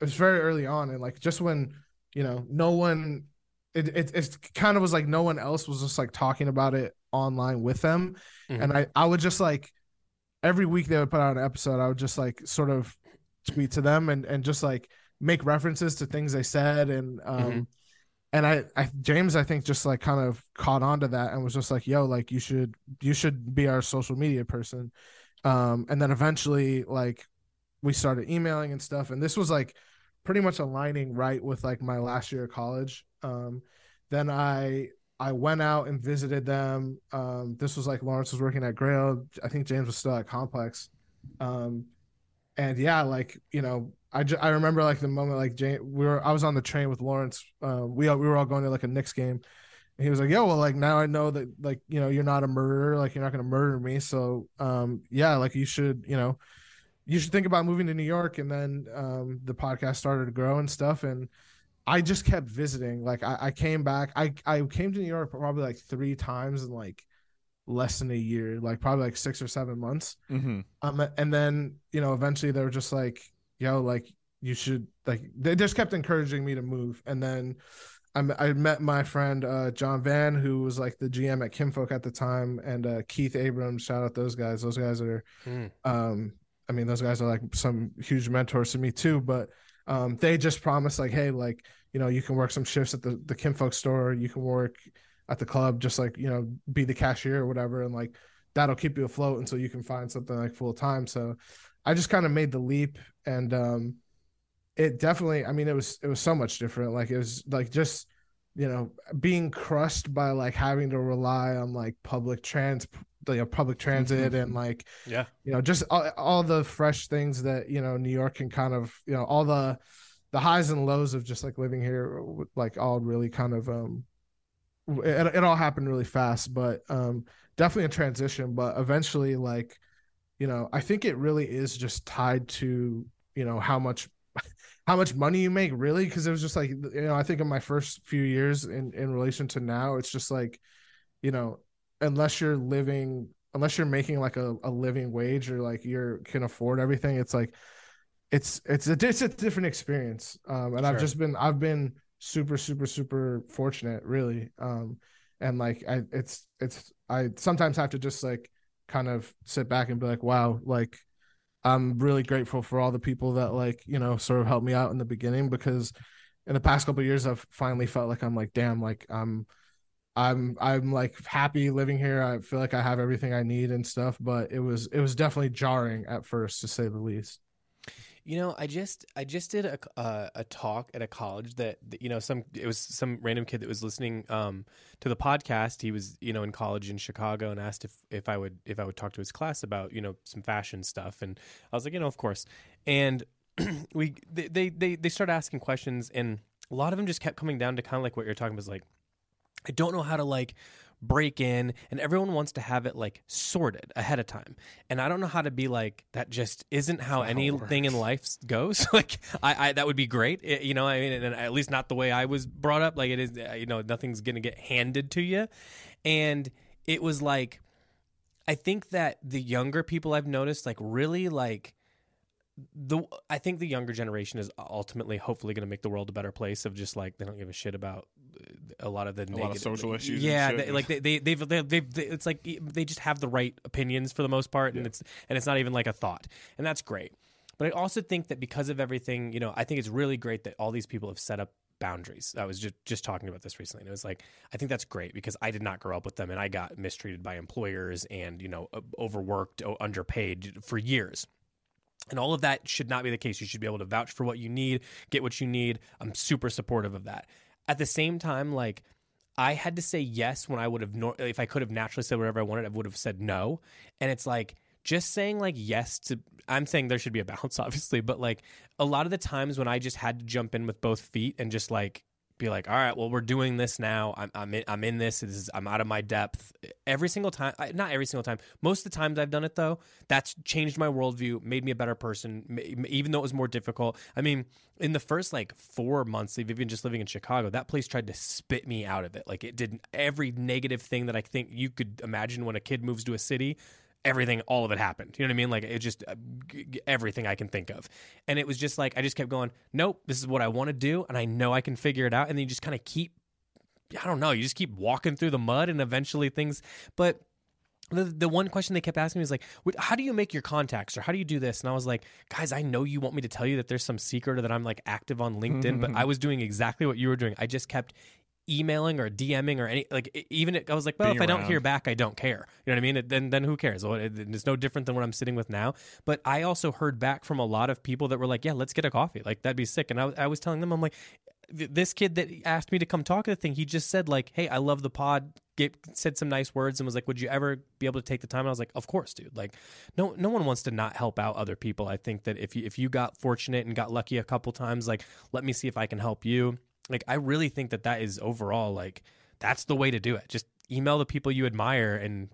it was very early on and like just when you know no one it, it it's kind of was like no one else was just like talking about it online with them Mhm. and i i would just like every week they would put out an episode i would just like sort of tweet to them and and just like make references to things they said and um Mhm. And I, I james i think just like kind of caught on to that and was just like yo like you should you should be our social media person. Um and then eventually like we started emailing and stuff and this was like pretty much aligning right with like my last year of college. Um then i i went out and visited them. Um this was like lawrence was working at Grailed. I think james was still at complex. Um and yeah like you know I, ju- I remember like the moment like Jane, we were I was on the train with Lawrence. Um, we we were all going to like a Knicks game. And he was like, "Yo, well, like now I know that like you know you're not a murderer, like you're not gonna murder me. So um, yeah, like you should you know you should think about moving to New York." And then um, the podcast started to grow and stuff, and I just kept visiting. Like I, I came back. I I came to New York probably like three times in like less than a year, like probably like six or seven months. Mm-hmm. Um, and then you know eventually they were just like, "Yo, like you should like." They just kept encouraging me to move, and then. I, met my friend uh, John Van, who was like the GM at Kinfolk at the time, and uh, Keith Abrams. Shout out those guys. Those guys are Mm. um i mean those guys are like some huge mentors to me too but um they just promised like hey like you know you can work some shifts at the the kinfolk store you can work at the club just like you know be the cashier or whatever and like that'll keep you afloat until you can find something like full time so i just kind of made the leap and um it definitely i mean it was it was so much different like it was like just you know being crushed by like having to rely on like public trans you know, public transit and like Yeah. you know just all, all the fresh things that you know new york can kind of you know all the the highs and lows of just like living here like all really kind of um it, it all happened really fast but um definitely a transition but eventually like you know i think it really is just tied to you know how much how much money you make really because it was just like you know i think in my first few years in in relation to now it's just like you know unless you're living unless you're making like a, a living wage or like you're can afford everything it's like it's it's a it's a different experience. Um and i've just been i've been super super super fortunate really. Um and like i it's it's i sometimes have to just like kind of sit back and be like wow like i'm really grateful for all the people that like you know sort of helped me out in the beginning because in the past couple years i've finally felt like i'm like damn like i'm i'm i'm like happy living here. I feel like i have everything i need and stuff but it was it was definitely jarring at first to say the least You know, I just I just did a uh, a talk at a college that, that you know some it was some random kid that was listening um, to the podcast. He was you know in college in Chicago and asked if if I would if I would talk to his class about you know some fashion stuff, and I was like you know of course. And we they they they, they started asking questions, and a lot of them just kept coming down to kind of like what you're talking about. Is like I don't know how to like break in and everyone wants to have it like sorted ahead of time. And i don't know how to be like that just isn't how That's not how anything in life goes. Like I, I that would be great It- you know i mean and at least not the way i was brought up. Like it is uh, you know nothing's gonna get handed to you. And it was like i think that the younger people i've noticed like really like the I think the younger generation is ultimately hopefully going to make the world a better place of just like they don't give a shit about uh, a lot of the a lot of negative, social issues Yeah, they, like they they they've, they've, they've, they it's like they just have the right opinions for the most part, and it's and it's not even like a thought, and that's great. But I also think that because of everything, you know, I think it's really great that all these people have set up boundaries. I was just just talking about this recently, and it was like I think that's great because I did not grow up with them, and I got mistreated by employers and you know overworked, underpaid for years. And all of that should not be the case. You should be able to vouch for what you need, get what you need. I'm super supportive of that. At the same time, like I had to say yes when I would have, if I could have naturally said whatever I wanted, I would have said no. And it's like just saying like yes to, I'm saying there should be a balance, obviously, but like a lot of the times when I just had to jump in with both feet and just like be like, all right, well, we're doing this now. I'm I'm in, I'm in this. this is, I'm out of my depth. Every single time, not every single time. Most of the times I've done it though, that's changed my worldview, made me a better person. Even though it was more difficult. I mean, in the first like four months of even just living in Chicago, that place tried to spit me out of it. Like it did every negative thing that I think you could imagine when a kid moves to a city everything all of it happened. You know what i mean? Like it just uh, g- g- everything i can think of. And it was just like i just kept going nope this is what i want to do and i know i can figure it out. And then you just kind of keep i don't know you just keep walking through the mud and eventually things but the, the one question they kept asking me was like, how do you make your contacts or how do you do this? And I was like, guys, I know you want me to tell you that there's some secret or that I'm like active on LinkedIn, but I was doing exactly what you were doing. I just kept emailing or DMing or any like even it, I was like, well, Being if I don't around. hear back, I don't care. You know what I mean? It- Then then who cares? It's no different than what I'm sitting with now. But I also heard back from a lot of people that were like, yeah, let's get a coffee. Like that'd be sick. And I, I was telling them, I'm like, this kid that asked me to come talk at the thing, he just said like, hey, I love the pod. get, said some nice words and was like, "Would you ever be able to take the time?" And I was like, "Of course, dude. Like, no, no one wants to not help out other people. I think that if you if you got fortunate and got lucky a couple times, like, let me see if I can help you. Like, I really think that that is overall like that's the way to do it. Just email the people you admire and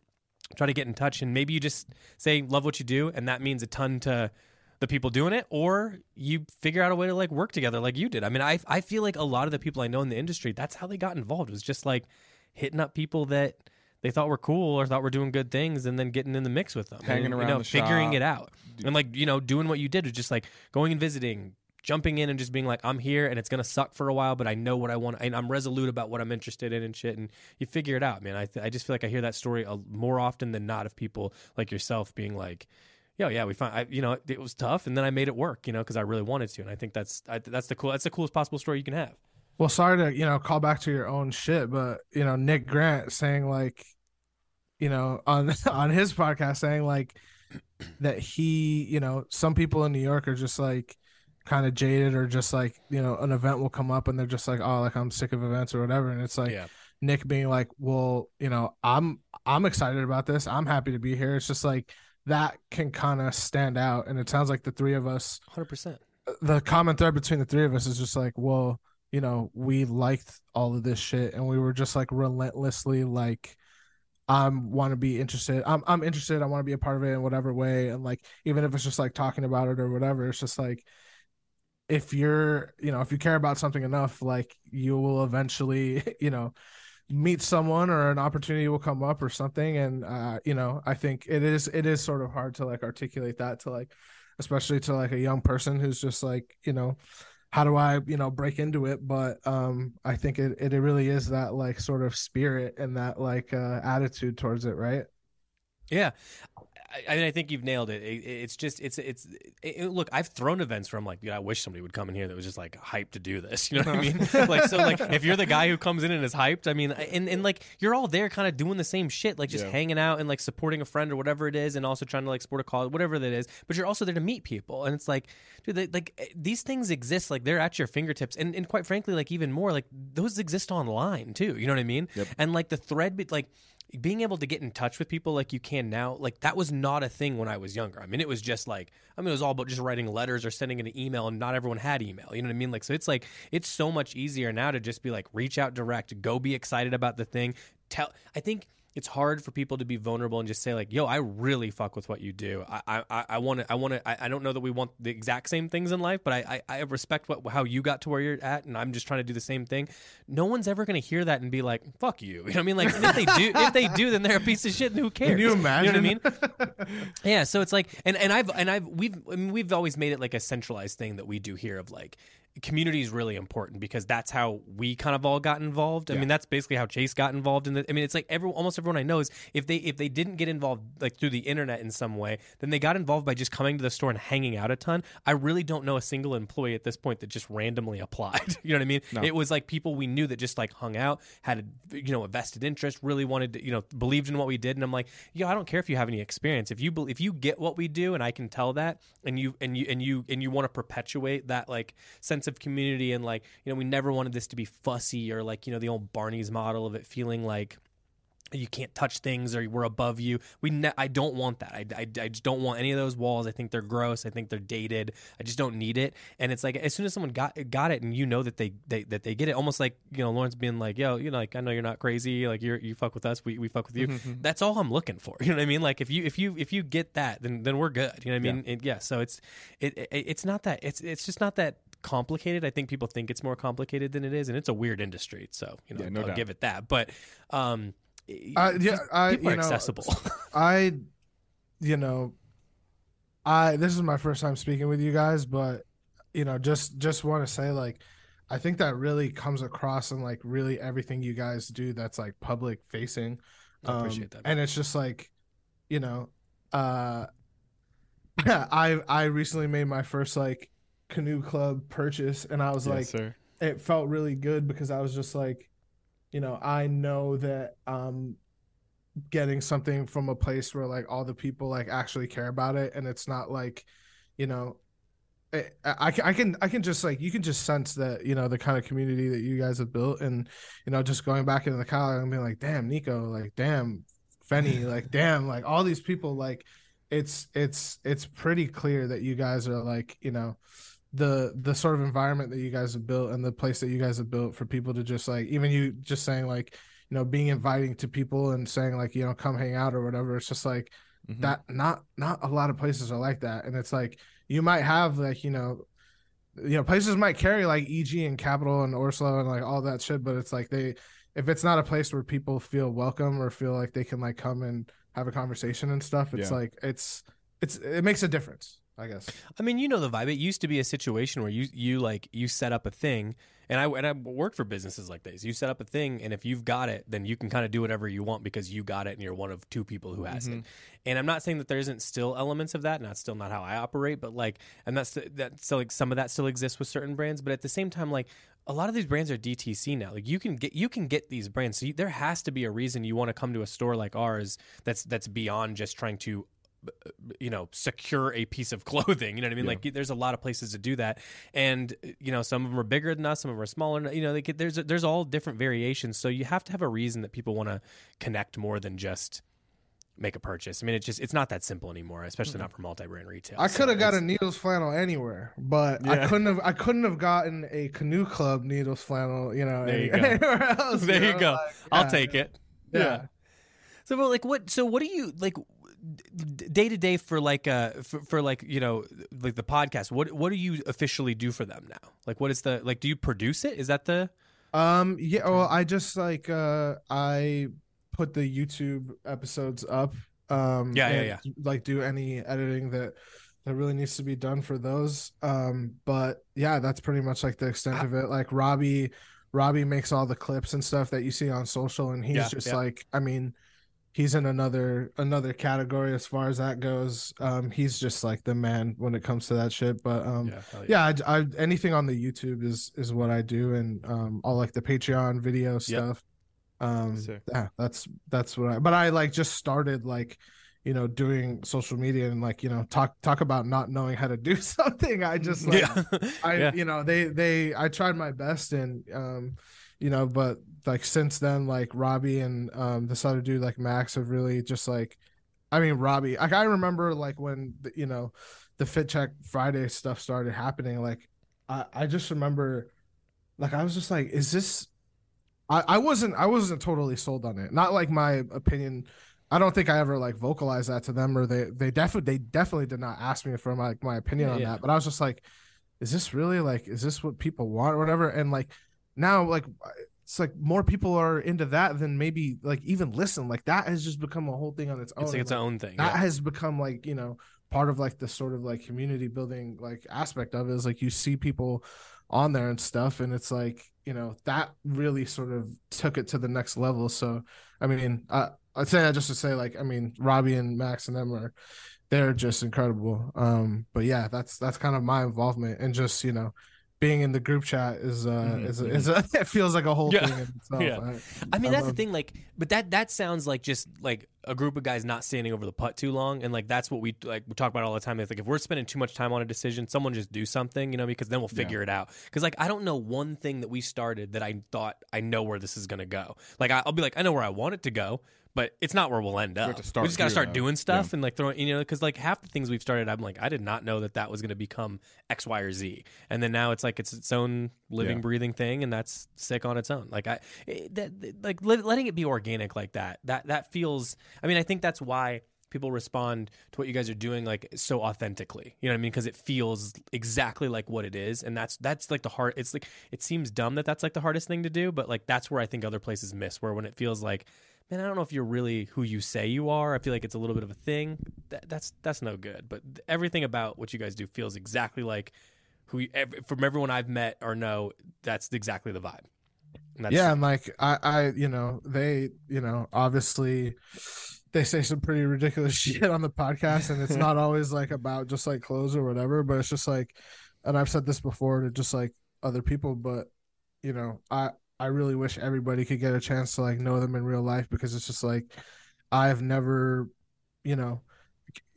try to get in touch, and maybe you just say love what you do, and that means a ton to the people doing it or you figure out a way to like work together like you did. I mean, I I feel like a lot of the people I know in the industry, that's how they got involved. Was just like hitting up people that they thought were cool or thought were doing good things and then getting in the mix with them. Hanging and, around you know, figuring shop. it out. And like, you know, doing what you did was just like going and visiting, jumping in and just being like, I'm here and it's gonna suck for a while, but I know what I want and I'm resolute about what I'm interested in and shit. And you figure it out, man. I th- I just feel like I hear that story a, more often than not of people like yourself being like, Yo, yeah, we found, I, you know, it was tough, and then I made it work, you know, because I really wanted to, and I think that's I, that's the cool, that's the coolest possible story you can have. Well, sorry to you know call back to your own shit, but you know Nick Grant saying like, you know on on his podcast saying like that he you know some people in New York are just like kind of jaded or just like you know an event will come up and they're just like oh like I'm sick of events or whatever and it's like yeah, Nick being like well you know I'm I'm excited about this I'm happy to be here it's just like that can kind of stand out and it sounds like the three of us hundred percent. Uh, the common thread between the three of us is just like, well, you know, we liked all of this shit and we were just like relentlessly like I'm want to be interested. I'm I'm interested. I want to be a part of it in whatever way and like even if it's just like talking about it or whatever, it's just like if you're, you know, if you care about something enough, like you will eventually, you know, meet someone or an opportunity will come up or something. And uh you know, I think it is it is sort of hard to like articulate that to like especially to like a young person who's just like you know how do i you know break into it? But um i think it, it really is that like sort of spirit and that like uh attitude towards it right? Yeah. I, mean, I think you've nailed it. it it's just, it's, it's, it, look, I've thrown events where I'm like, dude, I wish somebody would come in here that was just like hyped to do this. You know what I mean? like, so like, if you're the guy who comes in and is hyped, I mean, and, and like, you're all there kind of doing the same shit, like just Yeah. hanging out and like supporting a friend or whatever it is, and also trying to like support a cause, whatever that is. But you're also there to meet people. And it's like, dude, they, like, eh, these things exist, like, they're at your fingertips. And, and quite frankly, like, even more, like, those exist online too. You know what I mean? Yep. And like, the thread, be- like, being able to get in touch with people like you can now, like that was not a thing when I was younger. I mean, it was just like, I mean, it was all about just writing letters or sending an email, and not everyone had email. You know what I mean? Like, so it's like, it's so much easier now to just be like, reach out direct, go be excited about the thing. Tell, I think it's hard for people to be vulnerable and just say like, "Yo, I really fuck with what you do. I I I want to. I want to. I, I don't know that we want the exact same things in life, but I, I I respect what how you got to where you're at, and I'm just trying to do the same thing. No one's ever gonna hear that and be like, "Fuck you." You know what I mean? Like, if they do, if they do, then they're a piece of shit. And who cares? Can you imagine? You know what I mean? yeah. So it's like, and and I've and I've we've I mean, we've always made it like a centralized thing that we do here of like community is really important because that's how we kind of all got involved. I mean, that's basically how Chase got involved in the. I mean, it's like every almost everyone I know is if they if they didn't get involved like through the internet in some way, then they got involved by just coming to the store and hanging out a ton. I really don't know a single employee at this point that just randomly applied. you know what I mean? It was like people we knew that just like hung out, had a, you know a vested interest, really wanted to you know believed in what we did, and I'm like, yo, I don't care if you have any experience. If you bel if you get what we do, and I can tell that, and you and you and you and you want to perpetuate that like sense of community and like you know we never wanted this to be fussy or like you know the old Barney's model of it feeling like you can't touch things or we're above you. We ne- I don't want that. I, I, I just don't want any of those walls. I think they're gross. I think they're dated. I just don't need it. And it's like as soon as someone got got it and you know that they, they that they get it, almost like you know Lawrence being like, yo, you know, like I know you're not crazy. Like you're you fuck with us. We, we fuck with you. Mm-hmm. That's all I'm looking for. You know what I mean? Like if you if you if you get that, then then we're good. You know what I mean? It- yeah. So it's it, it it's not that it's it's just not that complicated. I think people think it's more complicated than it is, and it's a weird industry. So you know, Yeah, no I'll doubt. give it that. But um, Uh, yeah, I- people you are know, accessible. I, you know, I this is my first time speaking with you guys, but you know, just just want to say like, I think that really comes across in like really everything you guys do that's like public facing. I appreciate that. And it's just like, you know, uh, I I recently made my first like canoe club purchase, and I was yes, like, sir. it felt really good because I was just like, you know, I know that um getting something from a place where like all the people like actually care about it and it's not like, you know, I, I I can I can just like you can just sense that you know the kind of community that you guys have built and you know just going back into the college and being like damn Nico like damn Fenny like damn like all these people like it's it's it's pretty clear that you guys are like you know the the sort of environment that you guys have built and the place that you guys have built for people to just like even you just saying like you know being inviting to people and saying like you know come hang out or whatever it's just like mm-hmm. that not not a lot of places are like that and it's like you might have like you know you know places might carry like eg and Kapital and orSlow and like all that shit but it's like they if it's not a place where people feel welcome or feel like they can like come and have a conversation and stuff it's yeah. like it's it's it makes a difference I guess. I mean, you know the vibe. It used to be a situation where you you like you set up a thing and I and I worked for businesses like this. You set up a thing, and if you've got it, then you can kind of do whatever you want because you got it, and you're one of two people who has mm-hmm. it. And I'm not saying that there isn't still elements of that, and that's still not how I operate. But like, and that's that still like some of that still exists with certain brands. But at the same time, like a lot of these brands are DTC now. Like you can get you can get these brands. So you, there has to be a reason you want to come to a store like ours that's that's beyond just trying to you know secure a piece of clothing you know what i mean yeah. like there's a lot of places to do that and you know some of them are bigger than us some of them are smaller you know get, there's there's all different variations so you have to have a reason that people want to connect more than just make a purchase i mean it's just it's not that simple anymore especially mm-hmm. not for multi-brand retail i could have got a needles flannel anywhere but yeah. i couldn't have i couldn't have gotten a canoe club needles flannel you know there you go else, there you, know? go like, i'll take it yeah. yeah. So, but like, what? So, what do you like? Day to day for like uh for, for, like you know like the podcast what what do you officially do for them now? Like what is the like do you produce it? Is that the? Um yeah well i just like uh i put the youtube episodes up um yeah yeah yeah. like do any editing that that really needs to be done for those. Um but yeah that's pretty much like the extent of it. Like robbie robbie makes all the clips and stuff that you see on social and he's yeah, just yeah. like i mean he's in another another category as far as that goes. Um, he's just like the man when it comes to that shit. But um, yeah, yeah, yeah I, I, anything on the YouTube is is what I do, and um, all like the Patreon video stuff. Yep. Um, yeah, that's that's what I. But I like just started like you know doing social media and like you know talk talk about not knowing how to do something i just like yeah. i yeah. you know they they i tried my best and um you know but like since then, like Robbie and um this other dude like Max have really just like, I mean Robbie. Like I remember like when the, you know the Fit Check Friday stuff started happening. Like I I just remember, like I was just like, is this? I I wasn't I wasn't totally sold on it. Not like my opinion. I don't think I ever like vocalized that to them, or they they definitely they definitely did not ask me for my my opinion yeah, on yeah. that. But I was just like, is this really like is this what people want or whatever? And like now like it's like more people are into that than maybe like even listen. Like that has just become a whole thing on its own. It's like its like, own thing. That yeah. has become like you know part of like the sort of like community building like aspect of it is like you see people on there and stuff, and it's like you know that really sort of took it to the next level. So I mean, I, I'd say that just to say like I mean Robbie and Max and them are they're just incredible. Um, but yeah, that's that's kind of my involvement and just you know being in the group chat is uh mm-hmm. is, a, is a, it feels like a whole yeah. thing itself. yeah. I, I mean I that's love... the thing like but that that sounds like just like a group of guys not standing over the putt too long and like that's what we like we talk about all the time it's like if we're spending too much time on a decision someone just do something you know because then we'll figure yeah. it out because like I don't know one thing that we started that I thought I know where this is gonna go like I'll be like I know where I want it to go but it's not where we'll end up. We, we just got to start doing stuff yeah. and like throwing, you know, because like half the things we've started, I'm like, I did not know that that was going to become X, Y, or Z, and then now it's like it's its own living, yeah. breathing thing, and that's sick on its own. Like I, it, that, like letting it be organic like that, that that feels. I mean, I think that's why people respond to what you guys are doing like so authentically you know what i mean because it feels exactly like what it is and that's that's like the hard it's like it seems dumb that that's like the hardest thing to do but like that's where i think other places miss where when it feels like man, I don't know if you're really who you say you are. I feel like it's a little bit of a thing. That, that's that's no good. But everything about what you guys do feels exactly like who you, from everyone I've met or know. That's exactly the vibe. And yeah, and like I, I, you know, they, you know, obviously they say some pretty ridiculous shit on the podcast, and it's not always like about just like clothes or whatever, but it's just like, and I've said this before to just like other people, but you know, I I really wish everybody could get a chance to like know them in real life because it's just like I've never, you know,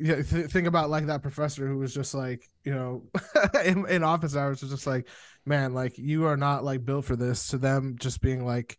th- think about like that professor who was just like, you know, in, in office hours was just like, man, like you are not like built for this. To them, just being like,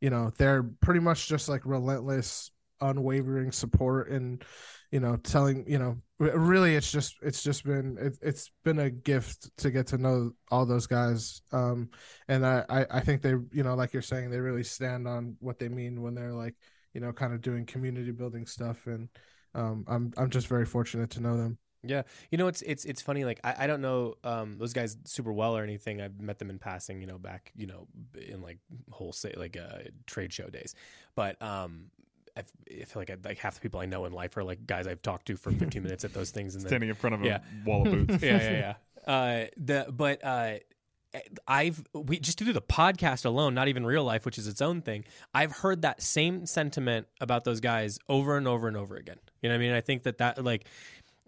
you know, they're pretty much just like relentless, unwavering support and, you know, telling, you know, really, it's just, it's just been, it, it's been a gift to get to know all those guys. Um, and I, I, I think they, you know, like you're saying, they really stand on what they mean when they're like, you know, kind of doing community building stuff and um, I'm I'm just very fortunate to know them. Yeah, you know it's it's it's funny. Like I, I don't know um, those guys super well or anything. I've met them in passing, you know, back you know in like wholesale like uh, trade show days. But um, I feel like I, like half the people I know in life are like guys I've talked to for 15 minutes at those things and standing then, in front of a wall of boots. yeah, yeah, yeah. Uh, the but uh, I've we just to do the podcast alone, not even real life, which is its own thing. I've heard that same sentiment about those guys over and over and over again. You know what I mean? I think that that like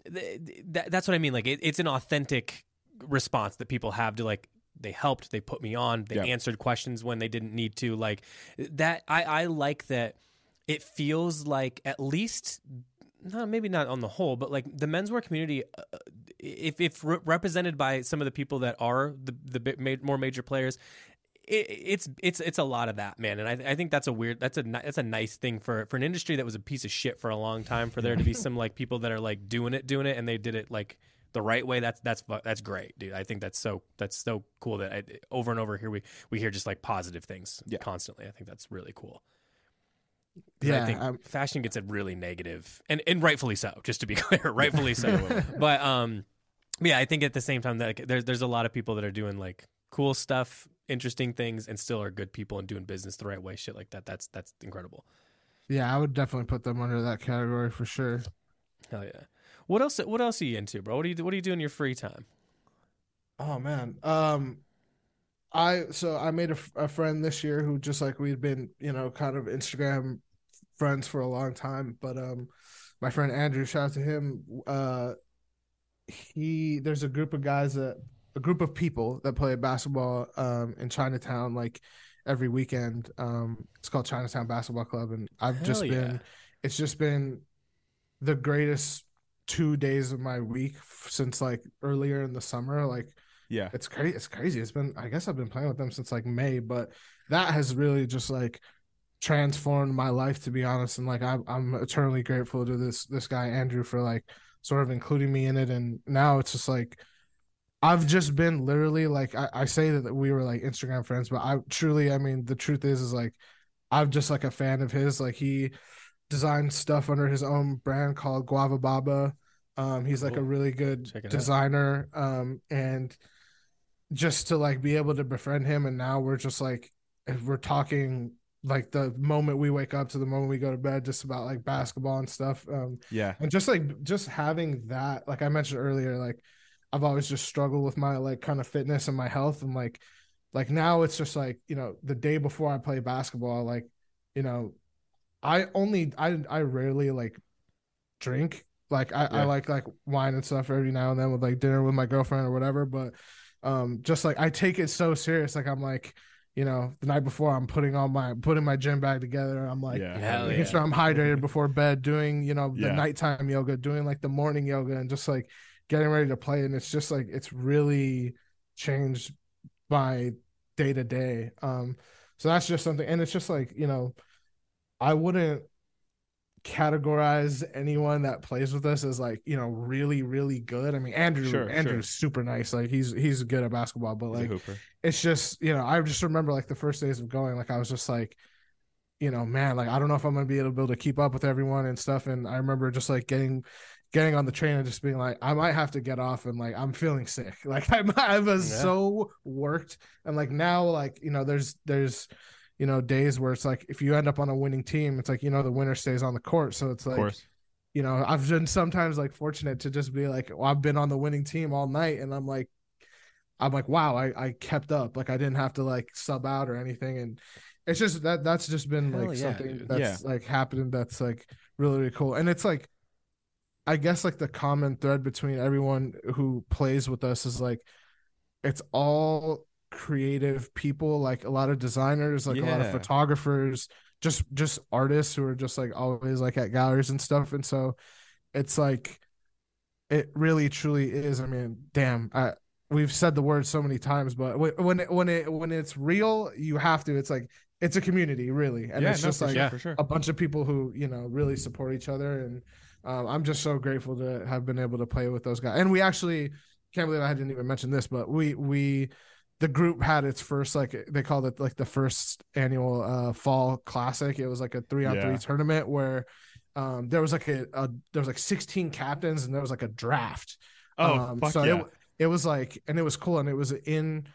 that, that's what I mean. Like it, it's an authentic response that people have to like they helped, they put me on, they answered questions when they didn't need to. Like that, I I like that. It feels like at least no, maybe not on the whole, but like the menswear community, uh, if if re- represented by some of the people that are the the bit ma- more major players, it, it's it's it's a lot of that, man. And I, I think that's a weird, that's a that's a nice thing for for an industry that was a piece of shit for a long time. For there to be some like people that are like doing it, doing it, and they did it like the right way. That's that's that's great, dude. I think that's so that's so cool that I, over and over here we we hear just like positive things yeah. constantly. I think that's really cool. Yeah, I think um, fashion gets it really negative, and and rightfully so. Just to be clear, rightfully so. but um, yeah, I think at the same time that like, there's there's a lot of people that are doing like cool stuff, interesting things, and still are good people and doing business the right way. Shit like that. That's that's incredible. Yeah, I would definitely put them under that category for sure. Hell yeah. What else? What else are you into, bro? What do you What do you do in your free time? Oh man, um, I so I made a, a friend this year who just like we'd been you know kind of Instagram friends for a long time. But um, my friend Andrew, shout out to him. Uh, he there's a group of guys that a group of people that play basketball um in Chinatown like every weekend. Um, it's called Chinatown Basketball Club, and I've Hell just yeah. been. It's just been the greatest two days of my week since like earlier in the summer. Like, yeah, it's crazy. It's crazy. It's been. I guess I've been playing with them since like May, but that has really just like transformed my life to be honest and like I'm, I'm eternally grateful to this this guy andrew for like sort of including me in it and now it's just like i've just been literally like i, I say that we were like instagram friends but i truly i mean the truth is is like i'm just like a fan of his. Like he designed stuff under his own brand called guava baba. Um he's like a really good designer out. um and just to like be able to befriend him and now we're just like we're talking like the moment we wake up to the moment we go to bed just about like basketball and stuff um yeah and just like just having that like i mentioned earlier like i've always just struggled with my like kind of fitness and my health and like like now it's just like you know the day before i play basketball like you know i only i i rarely like drink like i, yeah. I like like wine and stuff every now and then with like dinner with my girlfriend or whatever but um just like i take it so serious like i'm like you know, the night before I'm putting on my putting my gym bag together. I'm like yeah. making yeah. sure I'm hydrated before bed, doing, you know, the yeah. nighttime yoga, doing like the morning yoga and just like getting ready to play. And it's just like it's really changed by day to day. Um, so that's just something and it's just like, you know, I wouldn't categorize anyone that plays with us as like you know really really good. I mean Andrew sure, Andrew's sure. super nice. Like he's he's good at basketball, but like it's just you know I just remember like the first days of going like I was just like you know man like I don't know if I'm gonna be able to, be able to keep up with everyone and stuff. And I remember just like getting getting on the train and just being like I might have to get off and like I'm feeling sick. Like I I was yeah. so worked and like now like you know there's there's you know, days where it's like if you end up on a winning team, it's like, you know, the winner stays on the court. So it's like, you know, I've been sometimes like fortunate to just be like, well, I've been on the winning team all night. And I'm like, I'm like, wow, I, I kept up. Like I didn't have to like sub out or anything. And it's just that that's just been Hell like yeah, something dude. that's yeah. like happened that's like really, really cool. And it's like, I guess like the common thread between everyone who plays with us is like, it's all creative people like a lot of designers like yeah. a lot of photographers just just artists who are just like always like at galleries and stuff and so it's like it really truly is. I mean, damn, I we've said the word so many times, but when it, when it when it's real, you have to. It's like it's a community, really, and yeah, it's no, just like sure, a bunch of people who you know really support each other, and um, I'm just so grateful to have been able to play with those guys. And we actually can't believe I didn't even mention this, but we we the group had its first like they called it like the first annual uh fall classic. It was like a three on Yeah. three tournament where um there was like a, a there was like 16 captains and there was like a draft. Oh, um, fuck so yeah. it, it was like and it was cool and it was in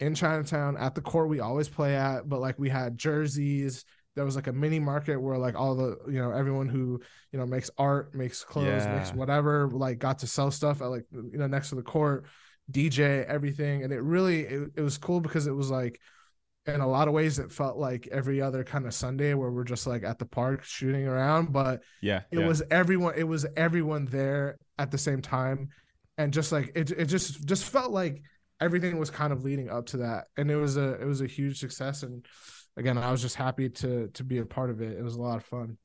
in Chinatown at the court we always play at, but like we had jerseys. There was like a mini market where like all the you know everyone who you know makes art, makes clothes, makes whatever, like got to sell stuff at like you know next to the court, DJ everything, and it really it, it was cool because it was like in a lot of ways it felt like every other kind of Sunday where we're just like at the park shooting around, but yeah, it yeah. was everyone it was everyone there at the same time and just like it, it just just felt like everything was kind of leading up to that and it was a it was a huge success and again i was just happy to to be a part of it it was a lot of fun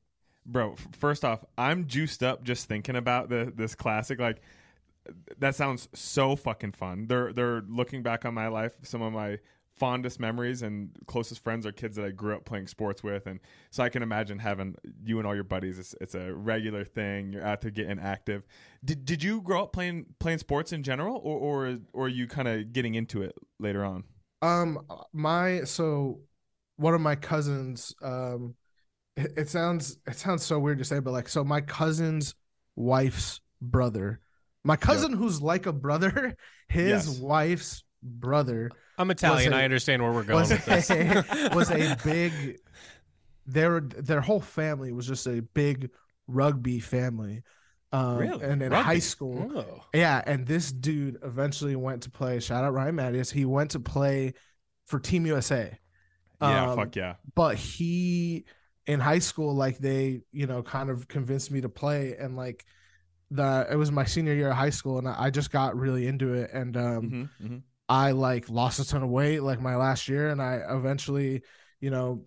bro first off i'm juiced up just thinking about the this classic like that sounds so fucking fun. They're they're looking back on my life some of my fondest memories and closest friends are kids that i grew up playing sports with. And so i can imagine having you and all your buddies it's, it's a regular thing. You're out there getting active. Did, did you grow up playing playing sports in general or or, or are you kind of getting into it later on? Um my so one of my cousins um it, it sounds it sounds so weird to say but like so my cousin's wife's brother my cousin who's like a brother his Yes. wife's brother I'm Italian. a- I understand where we're going was with this. a, was a big their their whole family was just a big rugby family um Really? and in Rugby? high school Oh. yeah and this dude eventually went to play shout out ryan matyas he went to play for team usa yeah Um, fuck yeah but he in high school like they you know kind of convinced me to play and like the it was my senior year of high school and i just got really into it and um hmm hmm I like lost a ton of weight like my last year and I eventually, you know,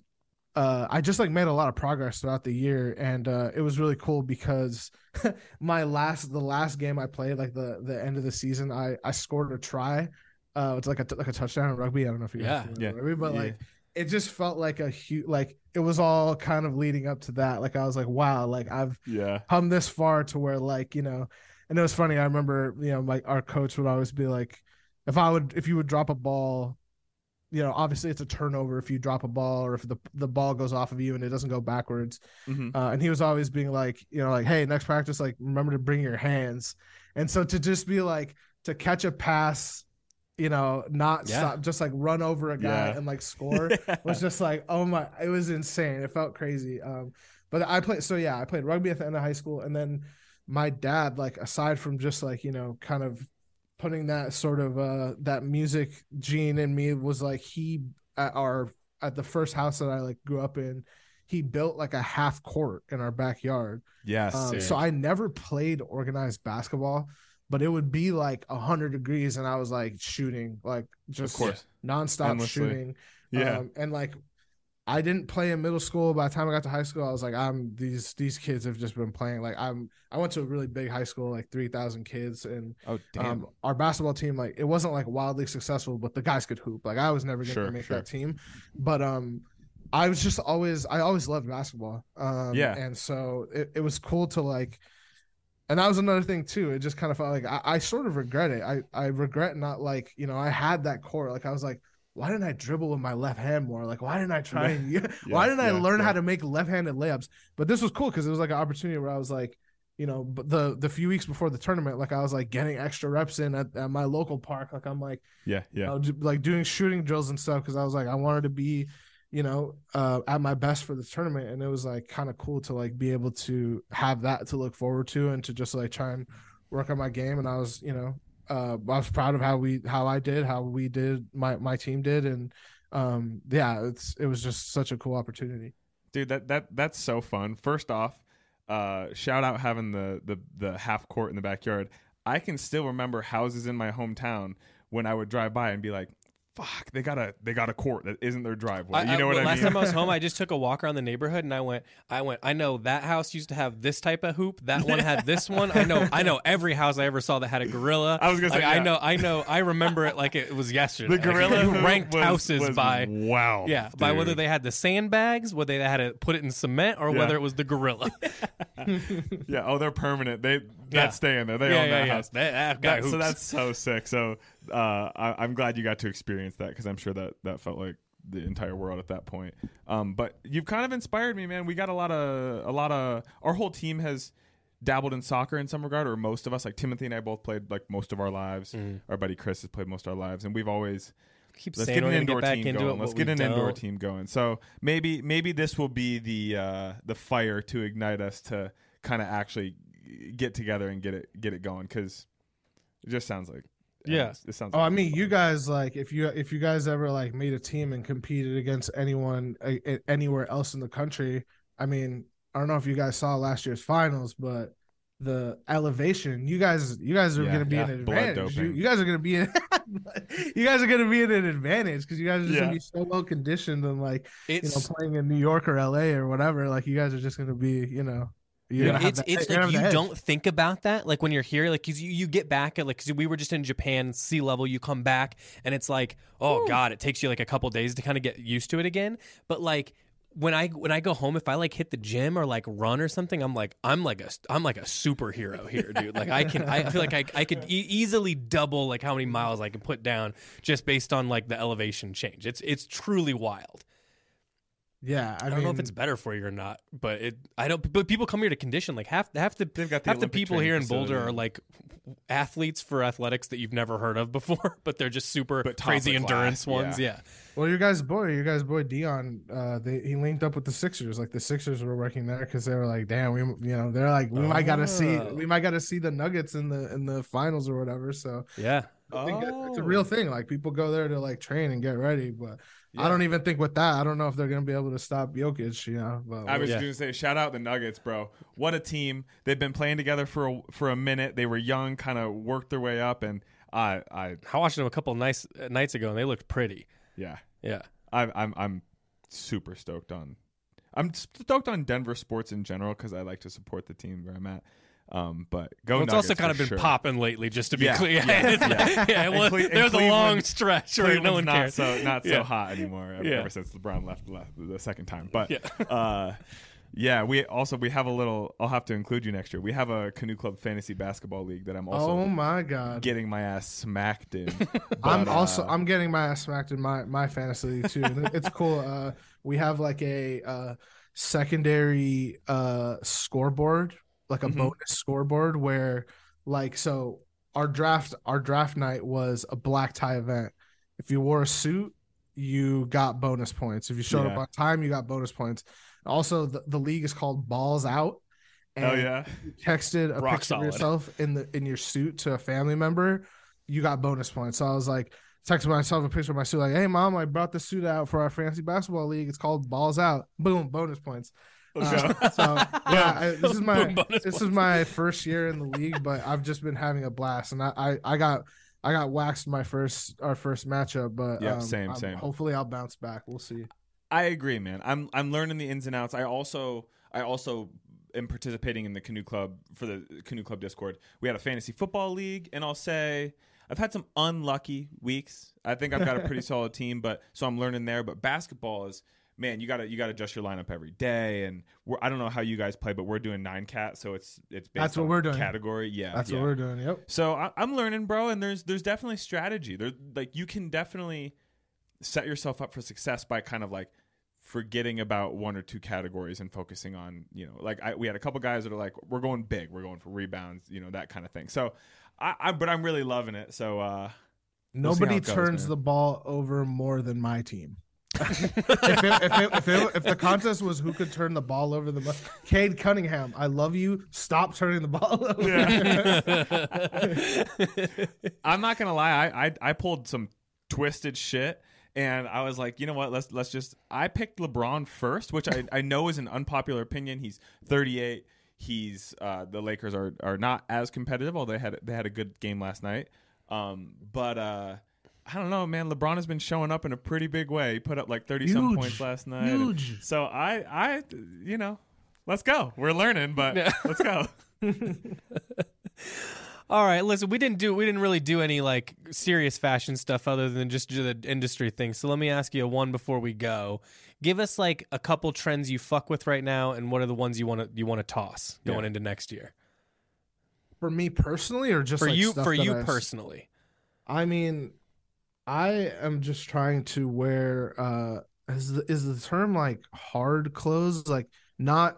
uh I just like made a lot of progress throughout the year and uh it was really cool because my last the last game I played like the the end of the season I I scored a try. Uh it's like a like a touchdown in rugby. I don't know if you Yeah. Yeah. yeah. rugby, but Yeah. like it just felt like a huge like it was all kind of leading up to that. Like I was like, wow, like I've yeah. come this far to where like you know and it was funny i remember you know like our coach would always be like if i would if you would drop a ball you know obviously it's a turnover if you drop a ball or if the the ball goes off of you and it doesn't go backwards. Hmm uh, and he was always being like you know like hey next practice like remember to bring your hands. And so to just be like to catch a pass you know not Yeah. stop just like run over a guy Yeah. and like score was just like oh my it was insane. It felt crazy. Um but i played so yeah i played rugby at the end of high school and then my dad like aside from just like you know kind of putting that sort of uh that music gene in me was like he at our at the first house that i like grew up in he built like a half court in our backyard. Yes um, so I never played organized basketball, but it would be like hundred degrees, and I was like shooting, like just of course nonstop Endlessly. shooting. yeah Um, and like I didn't play in middle school. By the time I got to high school, I was like, I'm these these kids have just been playing. Like I'm I went to a really big high school, like three thousand kids, and oh um, our basketball team like it wasn't like wildly successful, but the guys could hoop. Like I was never going to Sure, make sure. that team, but um, I was just always I always loved basketball. Um, Yeah. and so it, it was cool to like, and that was another thing too. It just kind of felt like I, I sort of regret it. I I regret not like you know I had that core. Like I was like. Why didn't I dribble with my left hand more? Like, why didn't I try and why didn't I learn yeah. how to make left-handed layups? But this was cool because it was like an opportunity where I was like, you know, but the the few weeks before the tournament, like I was like getting extra reps in at, at my local park. Like I'm like, yeah you yeah know, like doing shooting drills and stuff because I was like, I wanted to be, you know, uh, at my best for the tournament, and it was like kind of cool to like be able to have that to look forward to and to just like try and work on my game. And I was, you know, uh, I was proud of how we how I did, how we did, my my team did, and um, yeah, it's it was just such a cool opportunity. dude that that that's so fun first off uh shout out having the the the half court in the backyard i can still remember houses in my hometown when i would drive by and be like fuck, they got a they got a court that isn't their driveway. I- you know I- what I last mean? Last time I was home, I just took a walk around the neighborhood and I went, I went, I know that house used to have this type of hoop. That one had this one. I know, I know every house I ever saw that had a Goalrilla. I was gonna say, Like, I know, I know, I remember it like it was yesterday. the Goalrilla You hoop ranked was- houses was by wow, yeah by whether they had the sandbags, whether they had to put it in cement, or Yeah. whether it was the Goalrilla. yeah oh they're permanent they Yeah. that's staying there they yeah, own yeah, that yeah. house. That, that guy That- so that's so sick. So uh, I, I'm glad you got to experience that because I'm sure that that felt like the entire world at that point. Um, but you've kind of inspired me, man. We got a lot of a lot of our whole team has dabbled in soccer in some regard, or most of us. Like Timothy and I both played like most of our lives. Mm. Our buddy Chris has played most of our lives, and we've always Keep let's saying get we're an gonna indoor get back team into going. it. Let's but get we an indoor don't. team going. So maybe maybe this will be the uh, the fire to ignite us to kind of actually get together and get it get it going because it just sounds like Yeah. it sounds. Oh, like I mean, you guys like if you if you guys ever like made a team and competed against anyone a, a- anywhere else in the country. I mean, I don't know if you guys saw last year's finals, but the elevation, you guys, you guys are Yeah, gonna be yeah. in an advantage. You, you guys are gonna be in, you guys are gonna be in an advantage because you guys are just Yeah. gonna be so well conditioned and like you know playing in New York or LA or whatever. Like you guys are just gonna be, you know, you're Yeah. it's that- it's you're like you edge. don't think about that like when you're here like 'cause you, you get back at like because we were just in japan sea level you come back and it's like oh god it takes you like a couple days to kind of get used to it again but like when I when I go home, if I like hit the gym or like run or something, I'm like I'm like a I'm like a superhero here, dude. Like I can I feel like I I could e- easily double like how many miles I can put down just based on like the elevation change. It's it's truly wild. Yeah, I, I, don't mean, know if it's better for you or not, but it. I don't. But people come here to condition. Like half half the got the half the people here in Boulder facility. are like athletes for athletics that you've never heard of before, but they're just super But crazy endurance class, ones. yeah. Yeah. Well, your guys' boy, your guys' boy Dion, uh, they he linked up with the Sixers. Like the Sixers were working there because they were like, "Damn, we, you know, they're like, we might gotta see, Oh. we might gotta see the Nuggets in the in the finals or whatever." So Yeah. I think it's, it's a Oh. real thing. Like people go there to like train and get ready, but I don't even think with that, I don't know if they're gonna be able to stop Jokic. You know, but I was Yeah. going to say, shout out the Nuggets, bro. What a team! They've been playing together for a, for a minute. They were young, kind of worked their way up, and I, I, I watched them a couple nights uh, nights ago, and they looked pretty. yeah, Yeah. I'm, I'm, I'm super stoked on. I'm stoked on Denver sports in general because I like to support the team where I'm at. Um, but go. Well, it's Nuggets also kind of been sure. popping lately, just to be Yeah, clear. yeah, It's- yeah. yeah, And well, Cle- and there was a long stretch where no one not cared. so not so Yeah. hot anymore ever, Yeah. ever since LeBron left, left the second time. But Yeah. uh, yeah, we also we have a little. I'll have to include you next year. We have a canoe club fantasy basketball league that I'm also oh my god, getting my ass smacked in. I'm also uh, I'm getting my ass smacked in my my fantasy league too. It's cool. Uh, we have like a uh, secondary uh scoreboard, like a Mhm. bonus scoreboard where like so our draft our draft night was a black tie event. If you wore a suit, you got bonus points. If you showed up on time, you got bonus points. Also, the, the league is called Balls Out. oh yeah, you texted a Rock picture solid. of yourself in the in your suit to a family member, you got bonus points. So I was like, texting myself a picture of my suit, like, "Hey mom, I brought the suit out for our fantasy basketball league. It's called Balls Out. Boom, bonus points." Uh, so yeah, I, this is my this is my first year in the league, but I've just been having a blast, and I I, I got. I got waxed my first our first matchup, but Yep, um, same, I'm- same. Hopefully, I'll bounce back. We'll see. I agree, man. I'm I'm learning the ins and outs. I also I also am participating in the canoe club for the canoe club Discord. We had a fantasy football league, and I'll say I've had some unlucky weeks. I think I've got a pretty solid team, but so I'm learning there. But basketball is man, you gotta you gotta adjust your lineup every day. And we're, I don't know how you guys play, but we're doing nine cat, so it's it's That's what we're doing. category. Yeah, That's yeah. what we're doing. Yep. So I, I'm learning, bro, and there's there's definitely strategy. There, like you can definitely set yourself up for success by kind of like forgetting about one or two categories and focusing on you know like I, we had a couple guys that are like we're going big, we're going for rebounds, you know that kind of thing. So I, I but I'm really loving it. So uh, We'll Nobody goes, turns the ball over more than my team. If, it, if, it, if, it, if the contest was who could turn the ball over the most, Cade Cunningham, I love you. Stop turning the ball over. I'm not gonna lie, I, I I pulled some twisted shit. And I was like, you know what? Let's let's just. I picked LeBron first, which I, I know is an unpopular opinion. He's 38. He's uh, the Lakers are are not as competitive, although they had they had a good game last night. Um, but uh, I don't know, man. LeBron has been showing up in a pretty big way. He put up like thirty some Huge. points last night. and- Huge. so I, I, you know, let's go. We're learning, but Yeah. let's go. All right, listen, we didn't do we didn't really do any like serious fashion stuff other than just do the industry thing. So let me ask you a one before we go. Give us like a couple trends you fuck with right now, and what are the ones you want to you want to toss going Yeah. into next year For me personally, or just for like you stuff for that you I s- personally? I mean, I am just trying to wear. uh Is the is the term like hard clothes? Like not.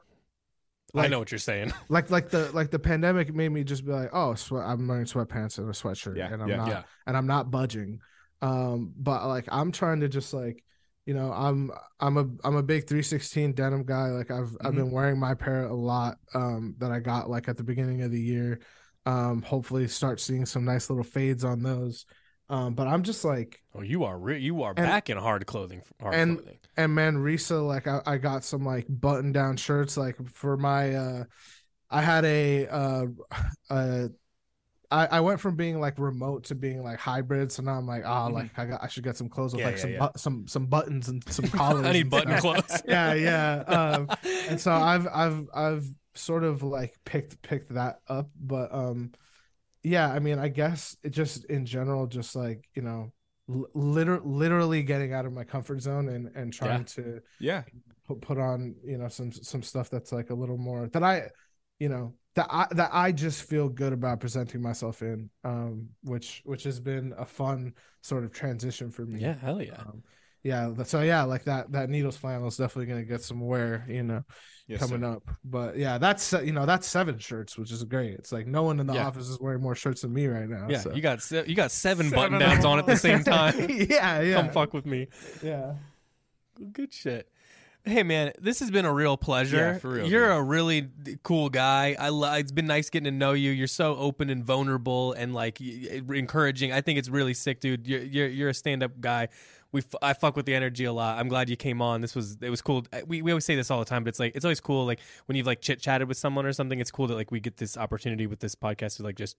I know what you're saying. like like the like the pandemic made me just be like, oh, sweat, I'm wearing sweatpants and a sweatshirt, Yeah, and I'm yeah. not Yeah. and I'm not budging. Um, but like I'm trying to just like, you know, I'm I'm a I'm a big 316 denim guy. Like I've I've Mhm. been wearing my pair a lot um that I got like at the beginning of the year. Um, hopefully start seeing some nice little fades on those. Um, but I'm just like Oh, you are re- you are And- back in hard clothing. Hard and- clothing. and man, Risa, like I, I got some like button down shirts like for my uh I had a uh uh I, I went from being like remote to being like hybrid, so now I'm like, ah, Mhm. like I got I should get some clothes with Yeah, like yeah, some yeah. bu- some some buttons and some collars. I need button clothes. Yeah, yeah. Um, and so I've I've I've sort of like picked picked that up, but um, yeah. I mean, I guess it just in general, just like you know, liter- literally getting out of my comfort zone and and trying to Yeah, put, put on you know some some stuff that's like a little more that I you know that I that I just feel good about presenting myself in um which which has been a fun sort of transition for me yeah, hell yeah. um, yeah so yeah like that that needles flannel is definitely going to get some wear you know yes, coming sir. up but yeah that's you know that's seven shirts which is great it's like no one in the Yeah. office is wearing more shirts than me right now Yeah, so. you got se- you got seven, Seven button downs on at the same time. yeah yeah Come fuck with me. yeah Good shit. Hey man, this has been a real pleasure. Yeah, for real, You're dude. a really cool guy. I lo- it's been nice getting to know you. You're so open and vulnerable and like encouraging. I think it's really sick, dude. You're you're, you're a stand up guy. We f- I fuck with the energy a lot. I'm glad you came on. This was it was cool. We we always say this all the time, but it's like it's always cool. Like when you've like chit chatted with someone or something, it's cool that like we get this opportunity with this podcast to like just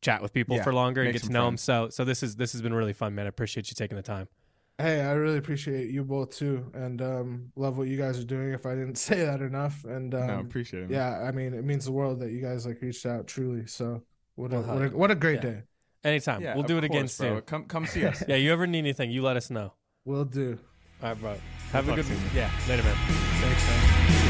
chat with people Yeah, for longer and get to some know them. So so this is this has been really fun, man. I appreciate you taking the time. Hey, I really appreciate you both too, and um, love what you guys are doing. If I didn't say that enough, and um, no, appreciate it. man. yeah, I mean, it means the world that you guys like reached out truly. So what a Well, what a, what a great Yeah. day. Anytime. Yeah, we'll do it again course, bro. soon. Come, come see us. Yeah, you ever need anything, you let us know. We'll do. All right, bro. Have a good soon. Yeah, later, man. Thanks, man.